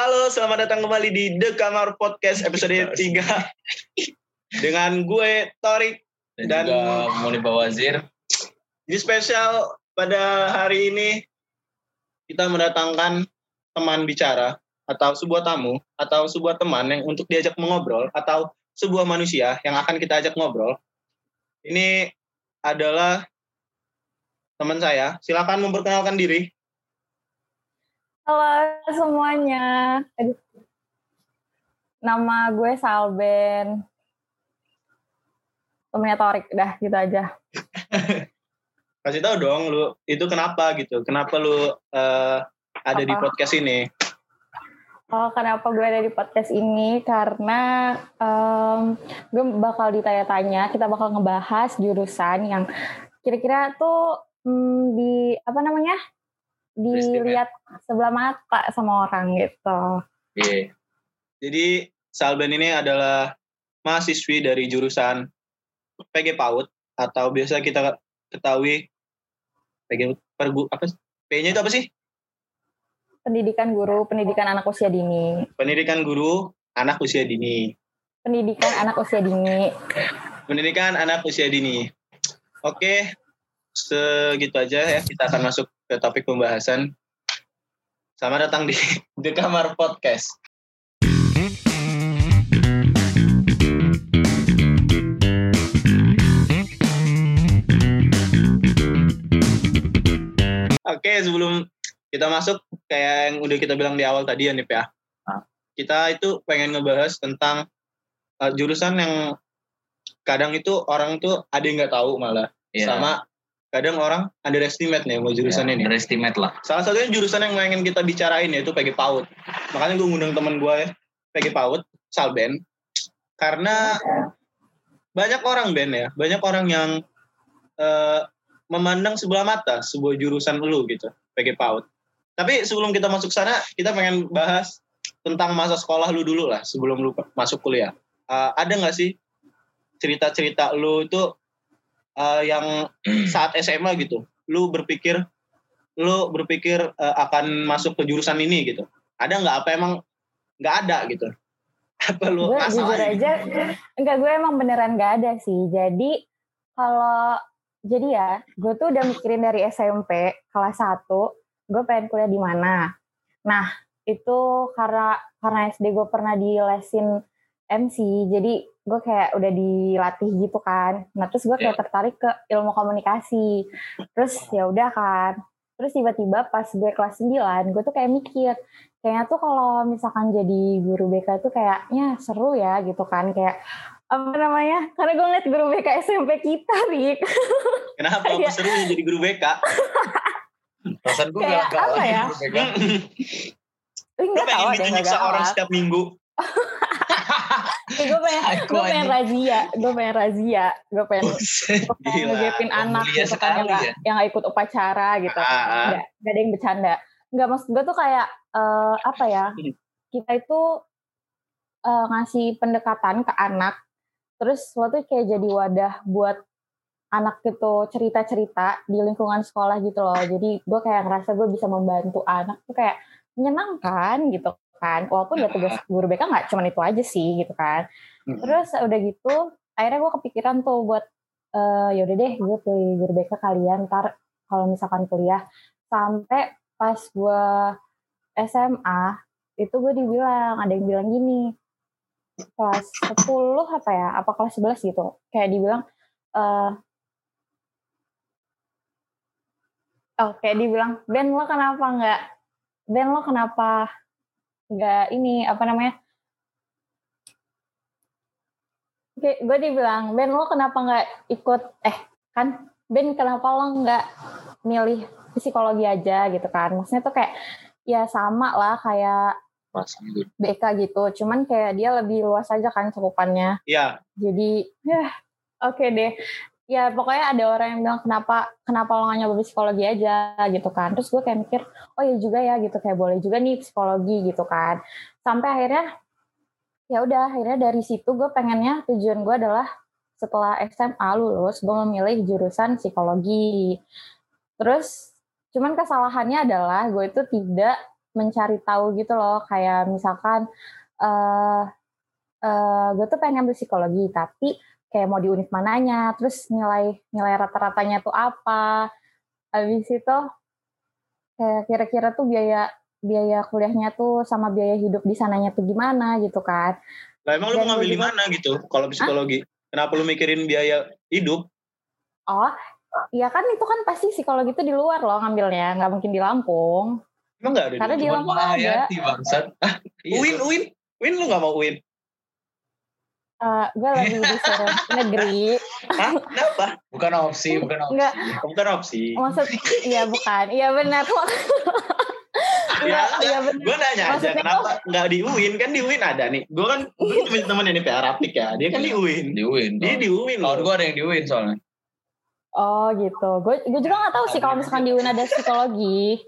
Halo, selamat datang kembali di The Kamar Podcast episode 3 dengan gue Torik dan, Dan- juga Muniba Wazir. Jadi spesial pada hari ini kita mendatangkan teman bicara atau sebuah tamu atau sebuah teman yang untuk diajak mengobrol atau sebuah manusia yang akan kita ajak ngobrol. Ini adalah teman saya. Silakan memperkenalkan diri. Halo semuanya. Aduh. Nama gue Salben. Temennya Torik, udah gitu aja. Kasih tahu dong lu itu kenapa gitu. Kenapa lu eh, ada di Apa? podcast ini? Oh, kenapa gue ada di podcast ini? Karena em, gue bakal ditanya-tanya, kita bakal ngebahas jurusan yang kira-kira tuh mm, di apa namanya? Dilihat sebelah mata sama orang gitu. Iya. Jadi Salben ini adalah mahasiswi dari jurusan PG PAUD atau biasa kita ketahui PG pergu apa? P-nya itu apa sih? Pendidikan guru, pendidikan anak usia dini. Pendidikan guru anak usia dini. Pendidikan anak usia dini. Pendidikan anak usia dini. Oke, segitu aja ya. Kita akan masuk ke topik pembahasan. Selamat datang di The Kamar Podcast. Oke, sebelum kita masuk kayak yang udah kita bilang di awal tadi ya Nip ya. Ah. Kita itu pengen ngebahas tentang uh, jurusan yang kadang itu orang tuh ada yang nggak tahu malah Iya. sama kadang orang underestimate nih mau jurusan Ya, ini. Underestimate lah. Salah satunya jurusan yang pengen kita bicarain yaitu PG PAUD. Makanya gue ngundang teman gue ya, PG PAUD, Salben. Karena banyak orang Ben ya, banyak orang yang eh, memandang sebelah mata sebuah jurusan lu gitu, PG PAUD. Tapi sebelum kita masuk sana, kita pengen bahas tentang masa sekolah lu dulu lah sebelum lu masuk kuliah. Eh, ada nggak sih cerita-cerita lu itu eh, yang saat SMA gitu, lu berpikir lu berpikir eh, akan masuk ke jurusan ini gitu? Ada nggak? Apa emang nggak ada gitu? Apa lu gue jujur aja? aja enggak gue emang beneran gak ada sih jadi kalau jadi ya gue tuh udah mikirin dari SMP kelas 1 gue pengen kuliah di mana nah itu karena karena SD gue pernah di lesin MC jadi gue kayak udah dilatih gitu kan nah terus gue kayak tertarik ke ilmu komunikasi terus ya udah kan terus tiba-tiba pas gue kelas 9 gue tuh kayak mikir kayaknya tuh kalau misalkan jadi guru BK itu kayaknya seru ya gitu kan kayak apa namanya karena gue ngeliat guru BK SMP kita Rik Kenapa? Apa Kayak- serunya jadi guru BK? Perasaan gue Kayak galak apa ya? Ih, Lu nggak tahu pengen ada gitu nggak nyiksa orang galak. setiap minggu. gue pengen gue pengen razia gue pengen razia gue pengen gue ngegepin anak gitu kan yang nggak ya. yang nggak ikut upacara gitu. Ah, ah. nggak nggak ada yang bercanda. Nggak maksud gue tuh kayak eh, apa ya? Hmm. kita itu eh, ngasih pendekatan ke anak. Terus lo tuh kayak jadi wadah buat anak gitu cerita-cerita di lingkungan sekolah gitu loh. Jadi gue kayak ngerasa gue bisa membantu anak tuh kayak menyenangkan gitu kan. Walaupun ya tugas guru BK nggak cuma itu aja sih gitu kan. Terus udah gitu, akhirnya gue kepikiran tuh buat eh yaudah deh gue pilih guru BK kalian ntar kalau misalkan kuliah. Sampai pas gue SMA itu gue dibilang ada yang bilang gini kelas 10 apa ya apa kelas 11 gitu. Kayak dibilang eh oh kayak dibilang Ben lo kenapa nggak Ben lo kenapa nggak ini apa namanya Oke, gue dibilang, Ben lo kenapa nggak ikut, eh kan, Ben kenapa lo nggak milih psikologi aja gitu kan. Maksudnya tuh kayak, ya sama lah kayak gue. BK gitu, cuman kayak dia lebih luas aja kan cakupannya. Iya, Jadi, ya oke deh. Ya pokoknya ada orang yang bilang kenapa kenapa lo nggak nyoba psikologi aja gitu kan. Terus gue kayak mikir, oh ya juga ya gitu kayak boleh juga nih psikologi gitu kan. Sampai akhirnya ya udah akhirnya dari situ gue pengennya tujuan gue adalah setelah SMA lulus gue memilih jurusan psikologi. Terus cuman kesalahannya adalah gue itu tidak mencari tahu gitu loh kayak misalkan eh eh gue tuh pengen ambil psikologi tapi kayak mau di univ mananya terus nilai nilai rata-ratanya tuh apa habis itu kayak kira-kira tuh biaya biaya kuliahnya tuh sama biaya hidup di sananya tuh gimana gitu kan Lah emang lu mau ngambil di mana gitu kalau psikologi? Kenapa lu mikirin biaya hidup? oh Iya kan itu kan pasti psikologi itu di luar loh ngambilnya nggak mungkin di Lampung Emang nggak ada Karena di Lampung ada. Iya, Uin. Uin. Uin lu gak mau Uin? Eh, gue lagi disuruh negeri Hah? Kenapa? Bukan opsi, bukan opsi. Enggak. Bukan opsi. maksud iya bukan iya benar iya iya benar Gue nanya aja Maksudnya kenapa nggak di UIN kan di UIN ada nih. Gue kan gue temen temen ini PR Rapik ya. Dia kan di UIN. Di UIN. Dia di UIN loh. gue ada yang di UIN soalnya. oh gitu gue gue juga nggak tahu sih kalau misalkan di UIN ada psikologi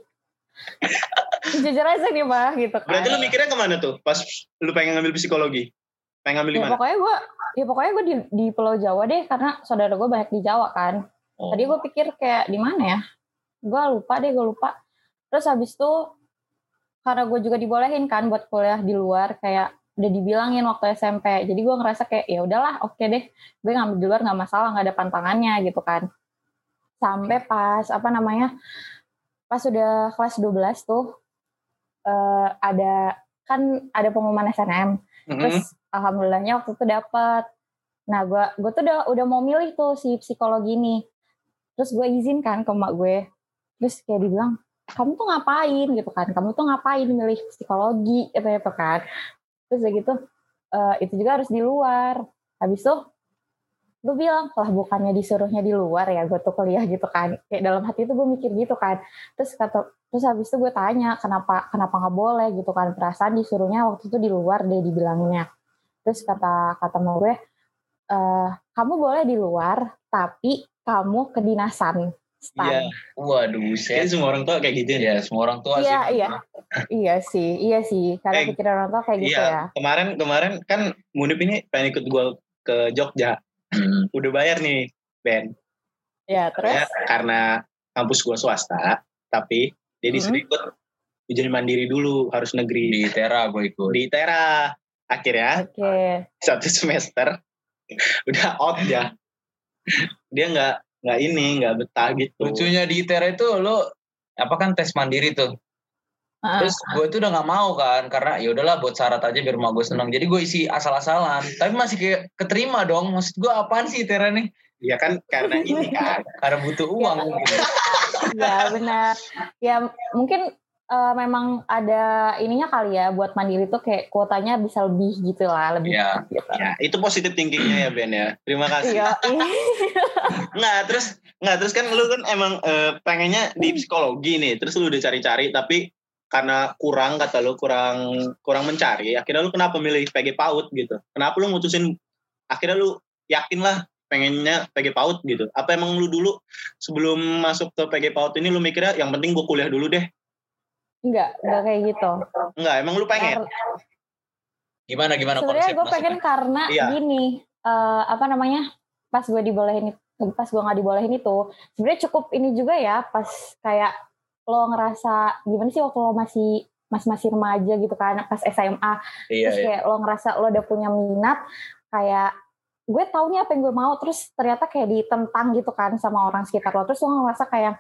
jujur aja nih mah gitu kan Berarti lu mikirnya ke mana tuh? Pas lu pengen ngambil psikologi? Pengen ngambil di ya mana? pokoknya gue ya pokoknya gue di, di Pulau Jawa deh karena saudara gue banyak di Jawa kan. Oh. tadi gue pikir kayak di mana ya? Gue lupa deh gue lupa. Terus habis itu karena gue juga dibolehin kan buat kuliah di luar kayak udah dibilangin waktu SMP jadi gue ngerasa kayak ya udahlah oke deh gue ngambil di luar nggak masalah nggak ada pantangannya gitu kan. Sampai pas apa namanya pas udah kelas 12 tuh eh, ada kan ada pengumuman SNM Mhm. terus alhamdulillahnya waktu itu dapet. Nah gue gue tuh udah udah mau milih tuh si psikologi ini. Terus gue izin kan ke emak gue. Terus kayak dibilang kamu tuh ngapain? Gitu kan. Kamu tuh ngapain milih psikologi? Gitu gitu kan. Terus udah gitu "Eh, itu juga harus di luar. Habis itu gue bilang lah bukannya disuruhnya di luar ya gue tuh kuliah gitu kan kayak dalam hati itu gue mikir gitu kan terus kata terus habis itu gue tanya kenapa kenapa nggak boleh gitu kan perasaan disuruhnya waktu itu di luar deh dibilanginnya terus kata kata emak gue eh kamu boleh di luar tapi kamu kedinasan Iya. Waduh, set. semua orang tua kayak gitu ya. Ya, semua orang tua Iya, sih. iya. iya sih iya sih karena Eh, pikiran orang tua kayak gitu Iya, ya kemarin kemarin kan Munib ini pengen ikut gue ke Jogja. Hmm. Udah bayar nih, Ben. ya terus Ya, karena kampus gue swasta, tapi dia disuruh Mhm. ikut ujian mandiri dulu, harus negeri. Di Tera gue ikut. Di Tera. Akhirnya oke satu semester udah out ya. Dia nggak nggak ini nggak betah gitu. Lucunya di Tera itu lo apa kan tes mandiri tuh. Terus gue tuh udah nggak mau kan karena ya udahlah buat syarat aja biar rumah gue seneng. Jadi gue isi asal-asalan. Tapi masih kayak keterima dong. Maksud gue apaan sih Tera nih? Ya kan karena ini kan. Karena butuh uang gitu. ya benar ya mungkin eh, memang ada ininya kali ya buat mandiri tuh kayak kuotanya bisa lebih gitu lah lebih Iya. gitu. Ya, itu positif thinkingnya ya Ben ya. Terima kasih. Iya, Nggak, terus nggak terus kan lu kan emang eh, pengennya di psikologi nih. Terus lu udah cari-cari tapi karena kurang kata lu kurang kurang mencari, akhirnya lu kenapa milih PG PAUD gitu? Kenapa lu mutusin akhirnya lu yakin lah pengennya PG PAUD gitu? Apa emang lu dulu sebelum masuk ke PG PAUD ini lu mikirnya yang penting gue kuliah dulu deh? enggak enggak kayak gitu Enggak, emang lu pengen? Gimana gimana sebenarnya gue pengen karena Iya. gini eh, apa namanya pas gue dibolehin pas gue nggak dibolehin itu sebenarnya cukup ini juga ya pas kayak lo ngerasa gimana sih waktu lo masih masih masih remaja gitu kan pas SMA Iya, terus iya. kayak lo ngerasa lo udah punya minat kayak gue taunya apa yang gue mau terus ternyata kayak ditentang gitu kan sama orang sekitar lo. Terus lo ngerasa kayak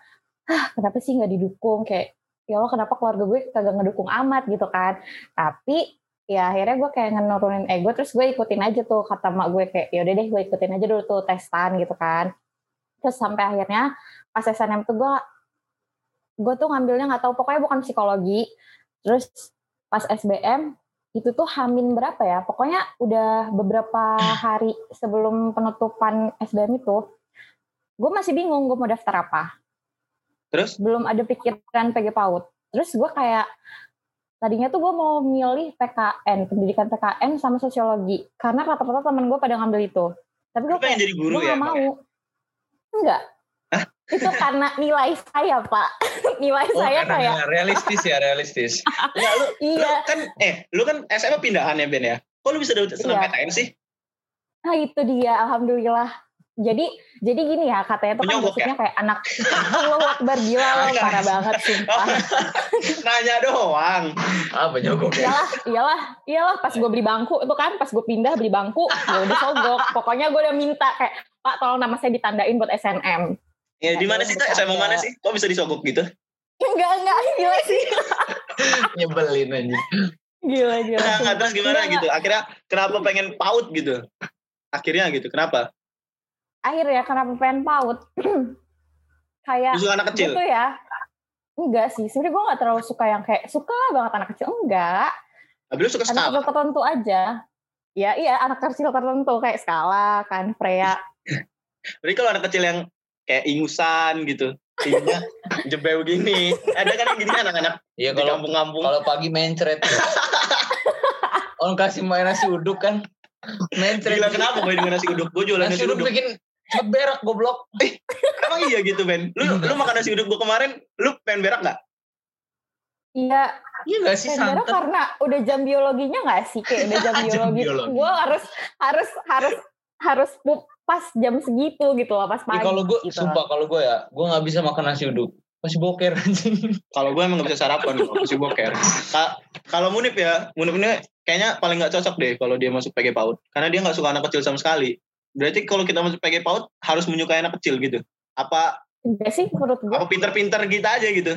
ah kenapa sih nggak didukung? Kayak ya lo kenapa keluarga gue kagak ngedukung amat? Gitu kan. Tapi ya akhirnya gue kayak ngenurunin ego terus gue ikutin aja tuh kata mak gue kayak yaudah deh gue ikutin aja dulu tuh testan gitu kan. Terus sampai akhirnya pas SNM tuh gue gue tuh ngambilnya nggak tahu pokoknya bukan psikologi. Terus pas SBM itu tuh hamin berapa ya? Pokoknya udah beberapa hari sebelum penutupan SBM itu gue masih bingung gue mau daftar apa. Terus? Belum ada pikiran PG PAUD. Terus gue kayak tadinya tuh gue mau milih PKN pendidikan PKN sama sosiologi. Karena rata-rata temen gue pada ngambil itu. Tapi gue pengen kayak jadi guru gue ya? gak mau. Enggak itu karena nilai saya pak nilai Oh, saya karena kayak realistis ya, realistis. Enggak, lu, lu iya kan eh lu kan SMA pindahan ya Ben ya? Kok lu bisa dapet senam Iya. PTN sih? nah itu dia alhamdulillah jadi jadi gini ya katanya tuh kan Penyogok gosipnya kayak anak Allah Akbar gila lo parah banget sumpah. Nanya doang. Apa nyogok? iyalah iyalah iyalah pas gue beli bangku itu kan pas gue pindah beli bangku gue udah sogok pokoknya gue udah minta kayak pak tolong nama saya ditandain buat SNM Ya di mana sih tuh? SMA mana sih? Kok bisa disogok gitu? enggak enggak gila sih Nyebelin aja. gila gila Nah, nggak, terus gimana Enggak, gitu? Akhirnya kenapa pengen paut gitu? Akhirnya gitu. Kenapa? akhirnya kenapa pengen paut kayak Justru anak kecil. gitu ya enggak sih sebenarnya gue nggak terlalu suka yang kayak suka banget anak kecil enggak Habis lu suka anak skala. kecil tertentu aja ya iya anak kecil tertentu kayak skala kan Freya Berarti kalau anak kecil yang kayak ingusan gitu. Tingginya jebeu gini. Ada kan yang gini anak-anak Iya di kalau kampung-kampung. kalau pagi mencret. Orang kasih main nasi uduk kan. Mencret. Gila kenapa gue dengan nasi uduk? Gue jualan Nasi nasi uduk uduk. bikin cepet berak goblok. Emang iya gitu Ben? Lu lu makan nasi uduk gue kemarin, lu pengen berak gak? iya Iya gak sih santet? karena udah jam biologinya nggak sih kayak udah jam Jam biologi, biologi. gue harus harus harus harus pup pas jam segitu gitu loh pas pagi. kalau gue gitu. sumpah kalau gue ya, gue nggak bisa makan nasi uduk. Masih boker anjing. Kalau gue emang gak bisa sarapan, masih boker. Ka- kalau Munip ya, Munip ini kayaknya paling gak cocok deh kalau dia masuk PG PAUD. Karena dia gak suka anak kecil sama sekali. Berarti kalau kita masuk PG PAUD harus menyukai anak kecil gitu. Apa Enggak sih menurut gue. apa pinter-pinter kita aja gitu.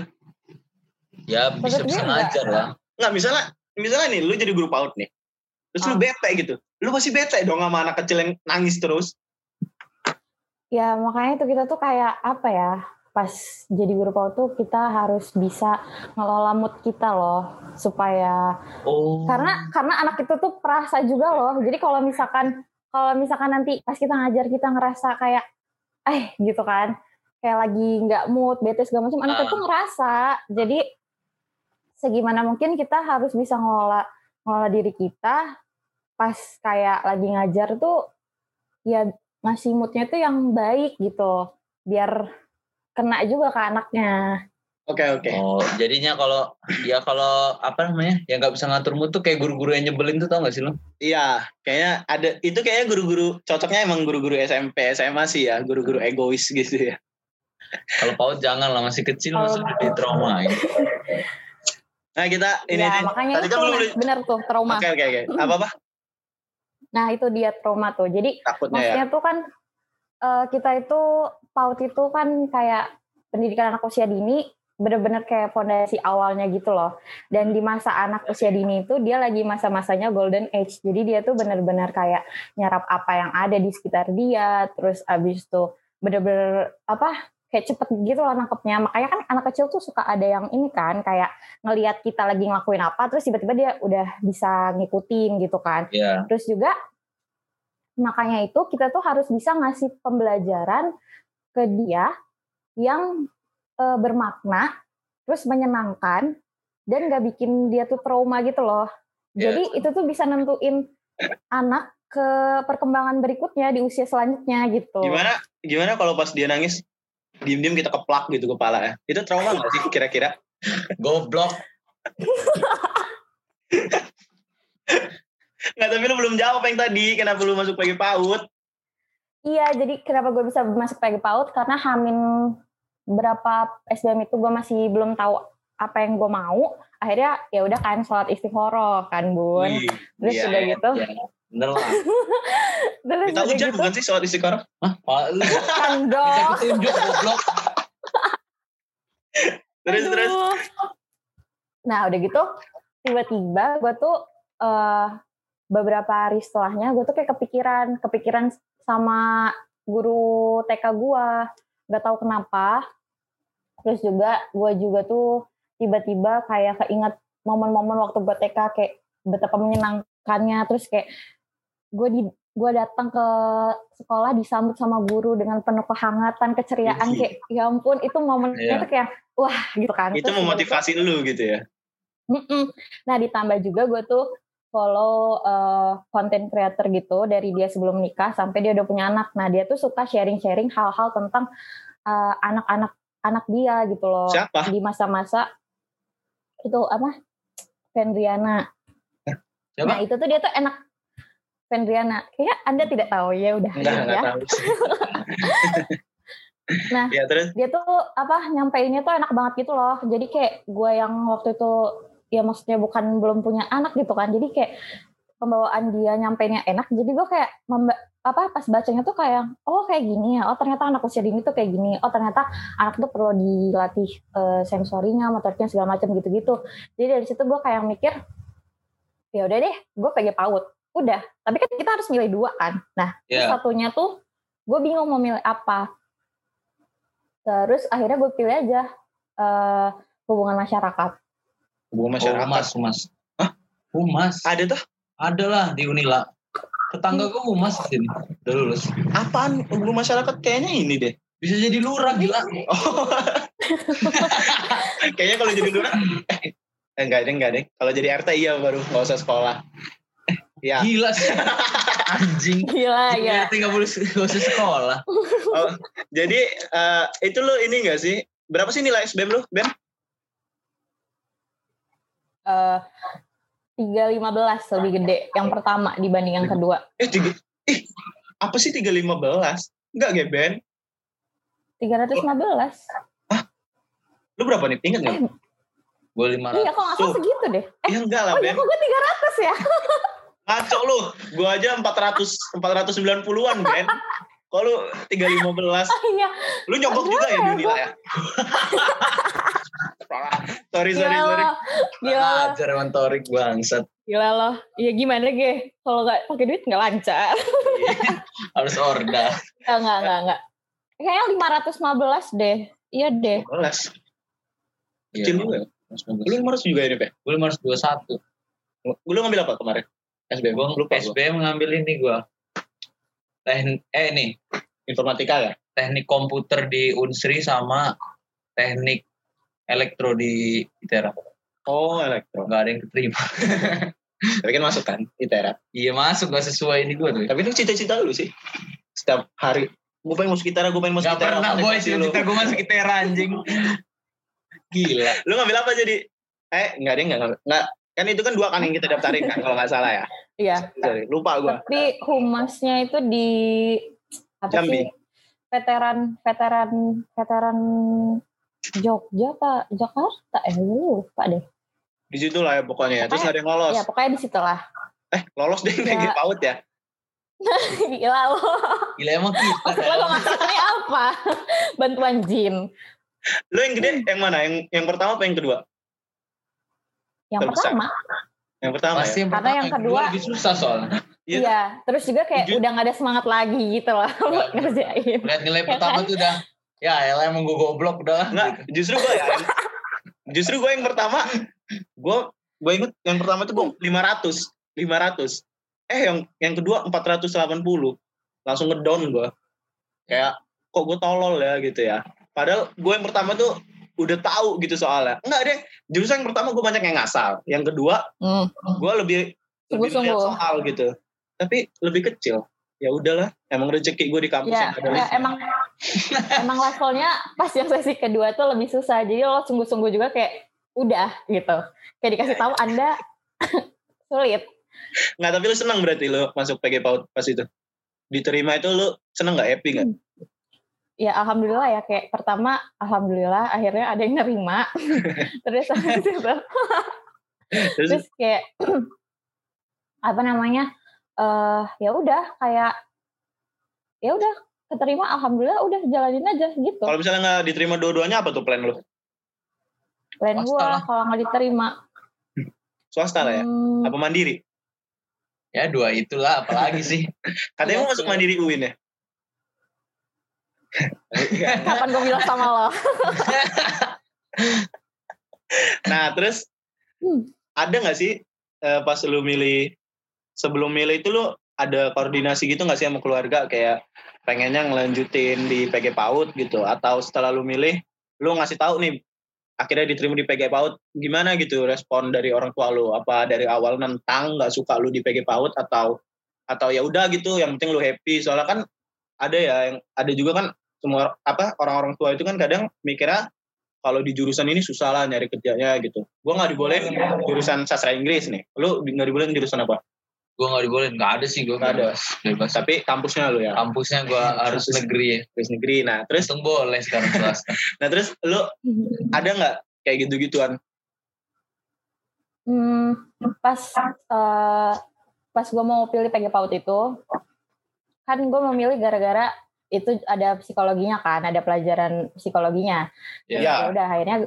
Ya bisa Menurut bisa gue enggak. ngajar lah. Nggak misalnya misalnya nih lu jadi guru PAUD nih. Terus lu Ah. bete gitu. Lu pasti bete dong sama anak kecil yang nangis terus. Ya makanya itu kita tuh kayak apa ya pas jadi guru PAUD tuh kita harus bisa ngelola mood kita loh supaya Oh. karena karena anak itu tuh perasa juga loh jadi kalau misalkan kalau misalkan nanti pas kita ngajar kita ngerasa kayak eh gitu kan kayak lagi nggak mood bete segala macam anak Ah. itu ngerasa jadi segimana mungkin kita harus bisa ngelola ngelola diri kita pas kayak lagi ngajar tuh ya ngasih moodnya tuh yang baik gitu biar kena juga ke anaknya Oke oke. Oh, jadinya kalau ya kalau apa namanya yang nggak bisa ngatur mood tuh kayak guru-guru yang nyebelin tuh tau gak sih lo? Iya, kayaknya ada itu kayaknya guru-guru cocoknya emang guru-guru SMP, SMA sih ya, guru-guru egois gitu ya. Kalau PAUD jangan lah masih kecil Kalau- masih udah di trauma. Ya. Nah kita ini ya nih, makanya tadi itu kan lu udah- bener tuh trauma Oke oke oke. Apa apa? Nah itu dia trauma tuh. Jadi Takutnya ya. maksudnya tuh kan eh, kita itu PAUD itu kan kayak pendidikan anak usia dini bener-bener kayak fondasi awalnya gitu loh. Dan di masa anak usia dini itu dia lagi masa-masanya golden age. Jadi dia tuh bener-bener kayak nyerap apa yang ada di sekitar dia. Terus abis itu bener-bener apa kayak cepet gitu lah nangkepnya makanya kan anak kecil tuh suka ada yang ini kan kayak ngelihat kita lagi ngelakuin apa terus tiba-tiba dia udah bisa ngikutin gitu kan Ya. Terus juga makanya itu kita tuh harus bisa ngasih pembelajaran ke dia yang eh, bermakna, terus menyenangkan dan gak bikin dia tuh trauma gitu loh. Ya. Jadi itu tuh bisa nentuin anak ke perkembangan berikutnya di usia selanjutnya gitu. Gimana gimana kalau pas dia nangis diem-diem kita keplak gitu kepala ya. Itu trauma nggak sih kira-kira? Goblok. Nggak tapi lu belum jawab yang tadi. Kenapa lu masuk PG PAUD? Iya, jadi kenapa gue bisa masuk PG PAUD karena Hamin berapa SBM itu gue masih belum tahu apa yang gue mau. Akhirnya ya udah kan sholat istiqoroh kan bun. Terus iya, udah gitu. Ya, bener lah. Terus Minta hujan gitu bukan sih sholat istiqoroh? Hah? Bisa goblok. Terus Aduh. terus. Nah udah gitu tiba-tiba gue tuh eh beberapa hari setelahnya gue tuh kayak kepikiran, kepikiran sama guru TK gue, nggak tahu kenapa. Terus juga gue juga tuh tiba-tiba kayak keinget momen-momen waktu gue TK kayak betapa menyenangkannya. Terus kayak gue di gue datang ke sekolah disambut sama guru dengan penuh kehangatan, keceriaan Ih. kayak ya ampun itu momennya Iya. tuh kayak wah gitu kan. Itu Terus udah gitu, memotivasi lu gitu ya. Mm-mm. Nah ditambah juga gue tuh follow eh, konten creator gitu dari dia sebelum nikah sampai dia udah punya anak. Nah dia tuh suka sharing-sharing hal-hal tentang eh, anak-anak anak dia gitu loh Siapa? di masa-masa itu apa Fendriana. Siapa? Nah itu tuh dia tuh enak Fendriana. Kayaknya anda tidak tahu. Ya udah Enggak, ya. enggak tahu. nah ya terus? dia tuh apa nyampeinnya tuh enak banget gitu loh. Jadi kayak gue yang waktu itu ya maksudnya bukan belum punya anak gitu kan. Jadi kayak pembawaan dia nyampeinnya enak. Jadi gue kayak memba- apa pas bacanya tuh kayak oh kayak gini ya. Oh ternyata anak usia dini tuh kayak gini. Oh ternyata anak tuh perlu dilatih eh, sensorinya motoriknya segala macam gitu-gitu. Jadi dari situ gue kayak mikir ya udah deh gue PG PAUD udah tapi kan kita harus milih dua kan nah terus Ya. satunya tuh gue bingung mau milih apa terus akhirnya gue pilih aja eh, hubungan masyarakat hubungan masyarakat Humas, humas. Hah? Humas. ada tuh Ada lah di Unila. Tetangga gue humas di sini. Udah lulus. apaan hubungan masyarakat kayaknya ini deh Bisa jadi lurah gila. oh kayaknya kalau jadi lurah eh, enggak deh enggak deh kalau jadi RT iya baru nggak usah sekolah Eh, ya Gila sih. Anjing. gila ya nggak boleh usah sekolah. Oh, jadi eh, itu lo ini enggak sih? Berapa sih nilai SBM lu Ben? Eh, tiga lima belas lebih gede yang pertama dibanding yang kedua. Eh tiga ih apa sih tiga lima belas? Enggak ya Ben? 315 lu berapa nih? Inget nggak? Gue lima iya kok nggak salah segitu deh? Eh ya enggak lah oh iya Ben. kok gue 300 ya ngaco lu. Gua aja 400 490-an Ben kok lu 315 oh iya. Lu nyogok juga ya di Unila ya? Sorry sorry gila sorry. gila lo Ajar emang Torik bangsat. gila lo iya gimana ge? Kalau nggak pakai duit nggak lancar. Harus order. enggak enggak enggak enggak kayaknya 515 deh. Iya deh. 15 kecil juga. ya? lu 500 juga ini Pe Gue lima ratus dua satu. lu ngambil apa kemarin SBM Gue lupa gua. SBM ngambil ini gue. Teknik eh nih informatika ya teknik komputer di Unsri sama teknik elektro di ITERA. oh elektro Gak ada yang keterima. tapi kan masuk kan ITERA Iya masuk gak sesuai ini gue tuh. tapi itu cita-cita lu sih setiap hari gue pengen masuk ITERA gue pengen masuk Gak ITERA pernah boy motivasi lu. cita gue masuk ITERA anjing. Gila. lu ngambil apa jadi eh deh enggak ngambil enggak kan itu kan dua kan yang kita daftarin kan kalau nggak salah ya. Iya. Sorry, lupa gue tapi humasnya itu di apa Jambi. sih? Veteran veteran veteran Jogja apa Jakarta eh gue lupa deh. Di situ lah ya pokoknya ya. terus ada yang lolos. ya pokoknya di situ lah. Eh lolos deh Ya. PG PAUD ya? Gila lo. Gila emang kita. maksud lo maksudnya apa? Bantuan jin. Lu yang gede yang mana? Yang yang pertama apa yang kedua yang Terbesar. pertama yang pertama Pasti ya yang Karena pertama, yang kedua- lebih susah soalnya. Iya. iya terus juga kayak Jujur. udah gak ada semangat lagi gitu loh buat ngerjain Lihat nilai Ya pertama kan? tuh udah ya elah emang gue goblok udah. Enggak, justru gue ya. justru gue yang pertama, gue gue inget yang pertama itu gue 500, 500. Eh yang yang kedua 480. Langsung ngedown gue. Kayak kok gue tolol ya gitu ya. Padahal gue yang pertama tuh udah tahu gitu soalnya. Enggak deh, justru yang pertama gue banyak yang ngasal. Yang kedua Hmm. gue lebih lebih Sungguh-sungguh. lihat soal gitu. Tapi lebih kecil. Ya udahlah, emang rezeki gue di kampus ya, yang ada ya emang emang levelnya pas yang sesi kedua tuh lebih susah jadi lo sungguh-sungguh juga kayak udah gitu kayak dikasih tahu anda sulit Nggak, tapi lu senang berarti lu masuk PG PAUD pas itu. Diterima itu lu seneng nggak happy nggak? Ya alhamdulillah ya kayak pertama alhamdulillah akhirnya ada yang nerima terus Terus, kayak apa namanya eh ya udah kayak ya udah keterima alhamdulillah udah jalanin aja gitu kalau misalnya nggak diterima dua-duanya apa tuh plan lu? plan lah. kalau nggak diterima Swasta lah ya? hmm, Apa mandiri? Ya dua itulah apalagi sih. Katanya Iya mau masuk sih. mandiri UIN ya? Kapan gue bilang sama lo? Nah terus Hmm. ada nggak sih eh, pas lu milih sebelum milih itu lu ada koordinasi gitu nggak sih sama keluarga? Kayak pengennya ngelanjutin di PG PAUD gitu atau setelah lu milih lu ngasih tahu nih akhirnya diterima di PG PAUD gimana gitu respon dari orang tua lu? Apa dari awal nentang nggak suka lu di PG PAUD atau atau ya udah gitu yang penting lu happy. Soalnya kan ada ya yang ada juga kan semua apa orang-orang tua itu kan kadang mikirnya kalau di jurusan ini susah lah nyari kerjanya gitu. Gua nggak dibolehin jurusan sastra Inggris nih. Lu di- nggak dibolehin jurusan apa? Gue nggak dibolehin, nggak ada sih gue Nggak ada. bebas. Tapi kampusnya lu ya. Kampusnya gue harus negeri ya. Terus negeri. Nah, terus Untung boleh sekarang swasta. nah terus lu ada nggak kayak gitu-gituan? Hmm, pas eh, pas gue mau pilih PG PAUD itu, kan gue memilih gara-gara itu ada psikologinya kan, ada pelajaran psikologinya. Ya. Iya. Ya udah akhirnya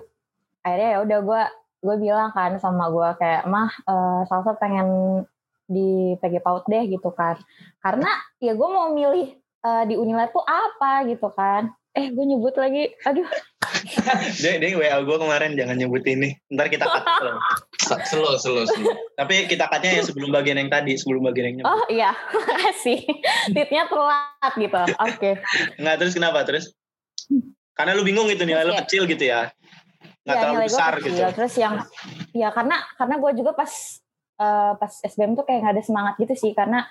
akhirnya ya udah gue gue bilang kan sama gue kayak mah eh, salsa pengen di PG PAUD deh gitu kan. Karena ya gue mau milih eh, di Unilab tuh apa gitu kan. Eh gue nyebut lagi, aduh Dia, dia WA gue kemarin jangan nyebut ini. Ntar kita cut. Slow, slow, slow. Tapi kita cutnya ya sebelum bagian yang tadi, sebelum bagian yang nyebut. Oh iya, makasih. Titnya telat gitu. Oke. Nggak terus kenapa terus? Karena lu bingung gitu nilai lu Iya. kecil gitu ya. Nggak Iya, terlalu besar kecil. gitu. Terus yang, ya karena karena gue juga pas eh, pas SBM tuh kayak gak ada semangat gitu sih karena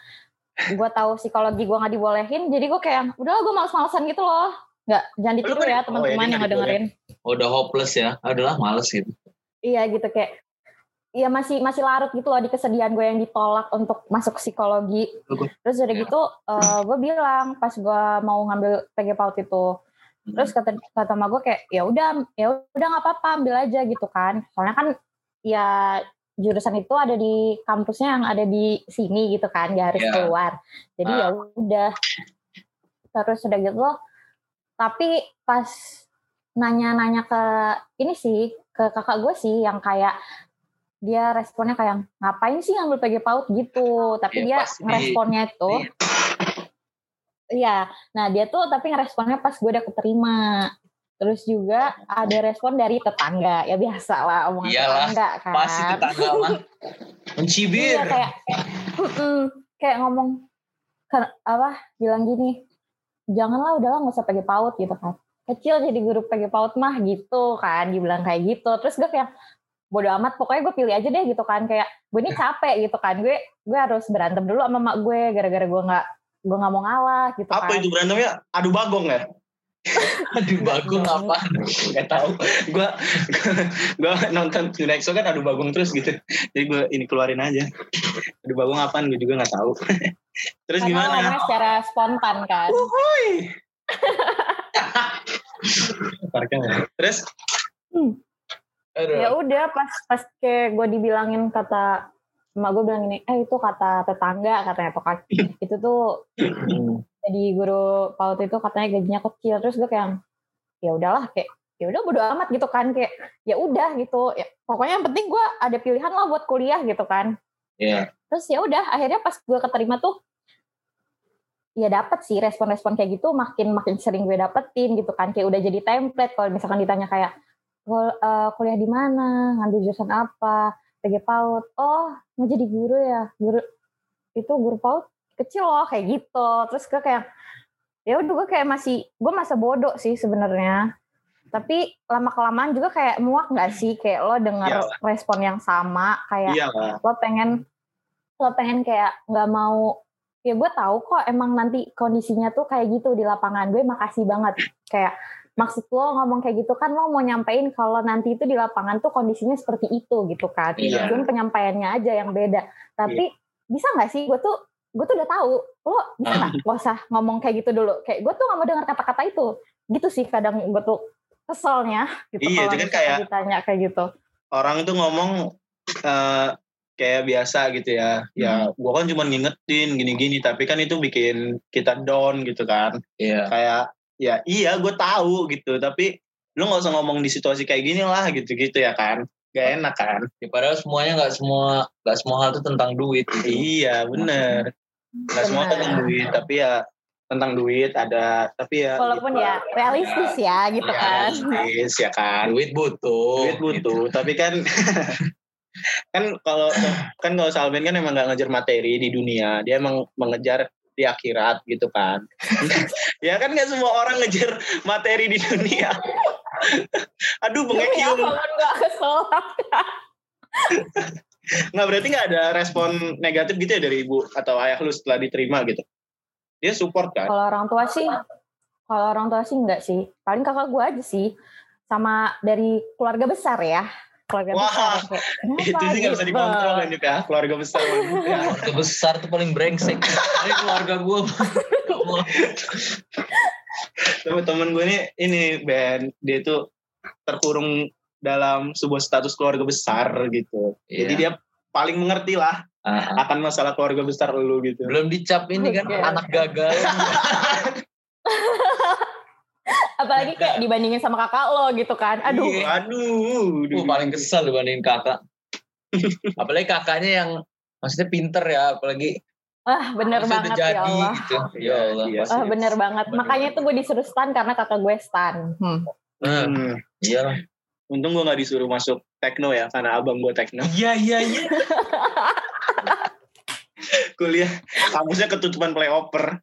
gue tahu psikologi gue nggak dibolehin, jadi gue kayak udahlah gue males-malesan gitu loh. Nggak, jangan ditiru kan- ya oh, ya, teman-teman dia yang nggak ngedengerin. Oh, udah hopeless ya. Ah, udahlah males gitu. Iya gitu kayak Iya masih masih larut gitu loh di kesedihan gue yang ditolak untuk masuk psikologi. Terus udah Ya. gitu eh, gue bilang pas gue mau ngambil PG PAUD itu, terus kata kata sama gue kayak ya udah ya udah nggak apa-apa ambil aja gitu kan soalnya kan ya jurusan itu ada di kampusnya yang ada di sini gitu kan nggak harus Ya. keluar jadi Ah. ya udah terus udah gitu tapi pas nanya-nanya ke ini sih ke kakak gue sih yang kayak dia responnya kayak ngapain sih ngambil PG PAUD gitu tapi Ya, dia pasti. responnya itu Iya. Iya, nah dia tuh tapi ngeresponnya pas gue udah keterima. Terus juga ada respon dari tetangga, ya biasa lah omongan Iyalah, tetangga kan. Pasti tetangga mah. Mencibir. Iya kayak, kayak ngomong apa? Bilang gini, janganlah udahlah nggak usah PG PAUD gitu kan. Kecil jadi guru PG PAUD mah gitu kan, dibilang kayak gitu. Terus gue kayak bodo amat, pokoknya gue pilih aja deh gitu kan. Kayak gue ini capek gitu kan, gue gue harus berantem dulu sama mak gue gara-gara gue nggak gue nggak mau ngalah gitu Apa kan. itu berantemnya? Adu bagong ya? Aduh, bagus apa? Gak tahu. Gua gua nonton Tonight Show kan adu bagong terus gitu. Jadi gua ini keluarin aja. Adu bagong apaan gue juga nggak tahu. terus Karena gimana? ngomongnya secara spontan kan. Uhuy. Nggak? Terus Aduh. Ya udah pas pas kayak gue dibilangin kata emak gue bilang ini, eh itu kata tetangga katanya kan. itu tuh jadi guru PAUD itu katanya gajinya kecil. Terus gue kayak ya udahlah kayak ya udah bodo amat gitu kan kayak ya udah gitu. Ya, pokoknya yang penting gue ada pilihan lah buat kuliah gitu kan. Iya. terus ya udah akhirnya pas gue keterima tuh ya dapet sih respon-respon kayak gitu makin makin sering gue dapetin gitu kan. Kayak udah jadi template kalau misalkan ditanya kayak "Kul- eh, kuliah di mana? Ngambil jurusan apa PG PAUD. Oh mau jadi guru ya? Guru itu guru PAUD kecil loh kayak gitu. Terus gue kayak ya udah gue kayak masih gue masa bodoh sih sebenarnya. Tapi lama kelamaan juga kayak muak nggak sih? Kayak lo dengar Iyalah. respon yang sama kayak iya lah. lo pengen lo pengen kayak nggak mau ya gue tahu kok emang nanti kondisinya tuh kayak gitu di lapangan. Gue makasih banget. Kayak maksud lo ngomong kayak gitu kan lo mau nyampein kalau nanti itu di lapangan tuh kondisinya seperti itu gitu kan. Iya. cuman penyampaiannya aja yang beda. Tapi bisa nggak sih? Gue tuh gue tuh udah tahu. Lo bisa nggak? Gak usah ngomong kayak gitu dulu. Kayak gue tuh nggak mau dengar kata-kata itu. Gitu sih kadang gue tuh keselnya gitu Iya, kalau itu kan kayak- ditanya kayak gitu. Orang tuh ngomong eh, kayak biasa gitu ya. Ya, gua kan cuma ngingetin gini-gini, tapi kan itu bikin kita down gitu kan. Iya. Kayak ya iya gue tahu gitu, tapi lu nggak usah ngomong di situasi kayak gini lah gitu-gitu ya kan. Gak enak kan? Ya, padahal semuanya nggak semua nggak semua hal itu tentang duit. Gitu. Iya bener. Gak semua tentang duit, tapi ya tentang duit ada, tapi ya. walaupun ya realistis ya gitu ya, kan realistis, ya kan. Duit butuh. duit butuh tapi kan kan kalau kan kalau Salben kan emang nggak ngejar materi di dunia dia emang mengejar di akhirat gitu kan ya kan nggak semua orang ngejar materi di dunia. Aduh bengek ya Yung. ampun gak kesel? Nggak berarti nggak ada respon negatif gitu ya dari ibu atau ayah lu setelah diterima gitu? Dia support kan? Kalau orang tua sih kalau orang tua sih enggak sih. Paling kakak gue aja sih. Sama dari keluarga besar ya keluarga Wah, besar kayak, kenapa itu sih nggak bisa dikontrol ini ya keluarga besar ya. Keluarga besar tuh paling brengsek. Ini keluarga gue. Allah. Tapi temen gue ini ini Ben dia tuh terkurung dalam sebuah status keluarga besar gitu. Jadi Iya. dia paling mengerti lah Ah, ah. akan masalah keluarga besar lu gitu. Belum dicap ini kan Oke. anak gagal. apalagi kayak dibandingin sama kakak lo gitu kan aduh Iya. Aduh, Gue paling kesel dibandingin kakak. Apalagi kakaknya yang maksudnya pinter ya, apalagi ah bener maksudnya banget ya Allah gitu. Ya Iya, Allah. iya. ah bener banget Bener makanya tuh gue disuruh stan karena kakak gue stan hmm. Nah, Hmm. iya lah. Untung gue gak disuruh masuk tekno ya karena abang gue tekno. Iya iya iya. Kuliah kampusnya ketutupan playoper.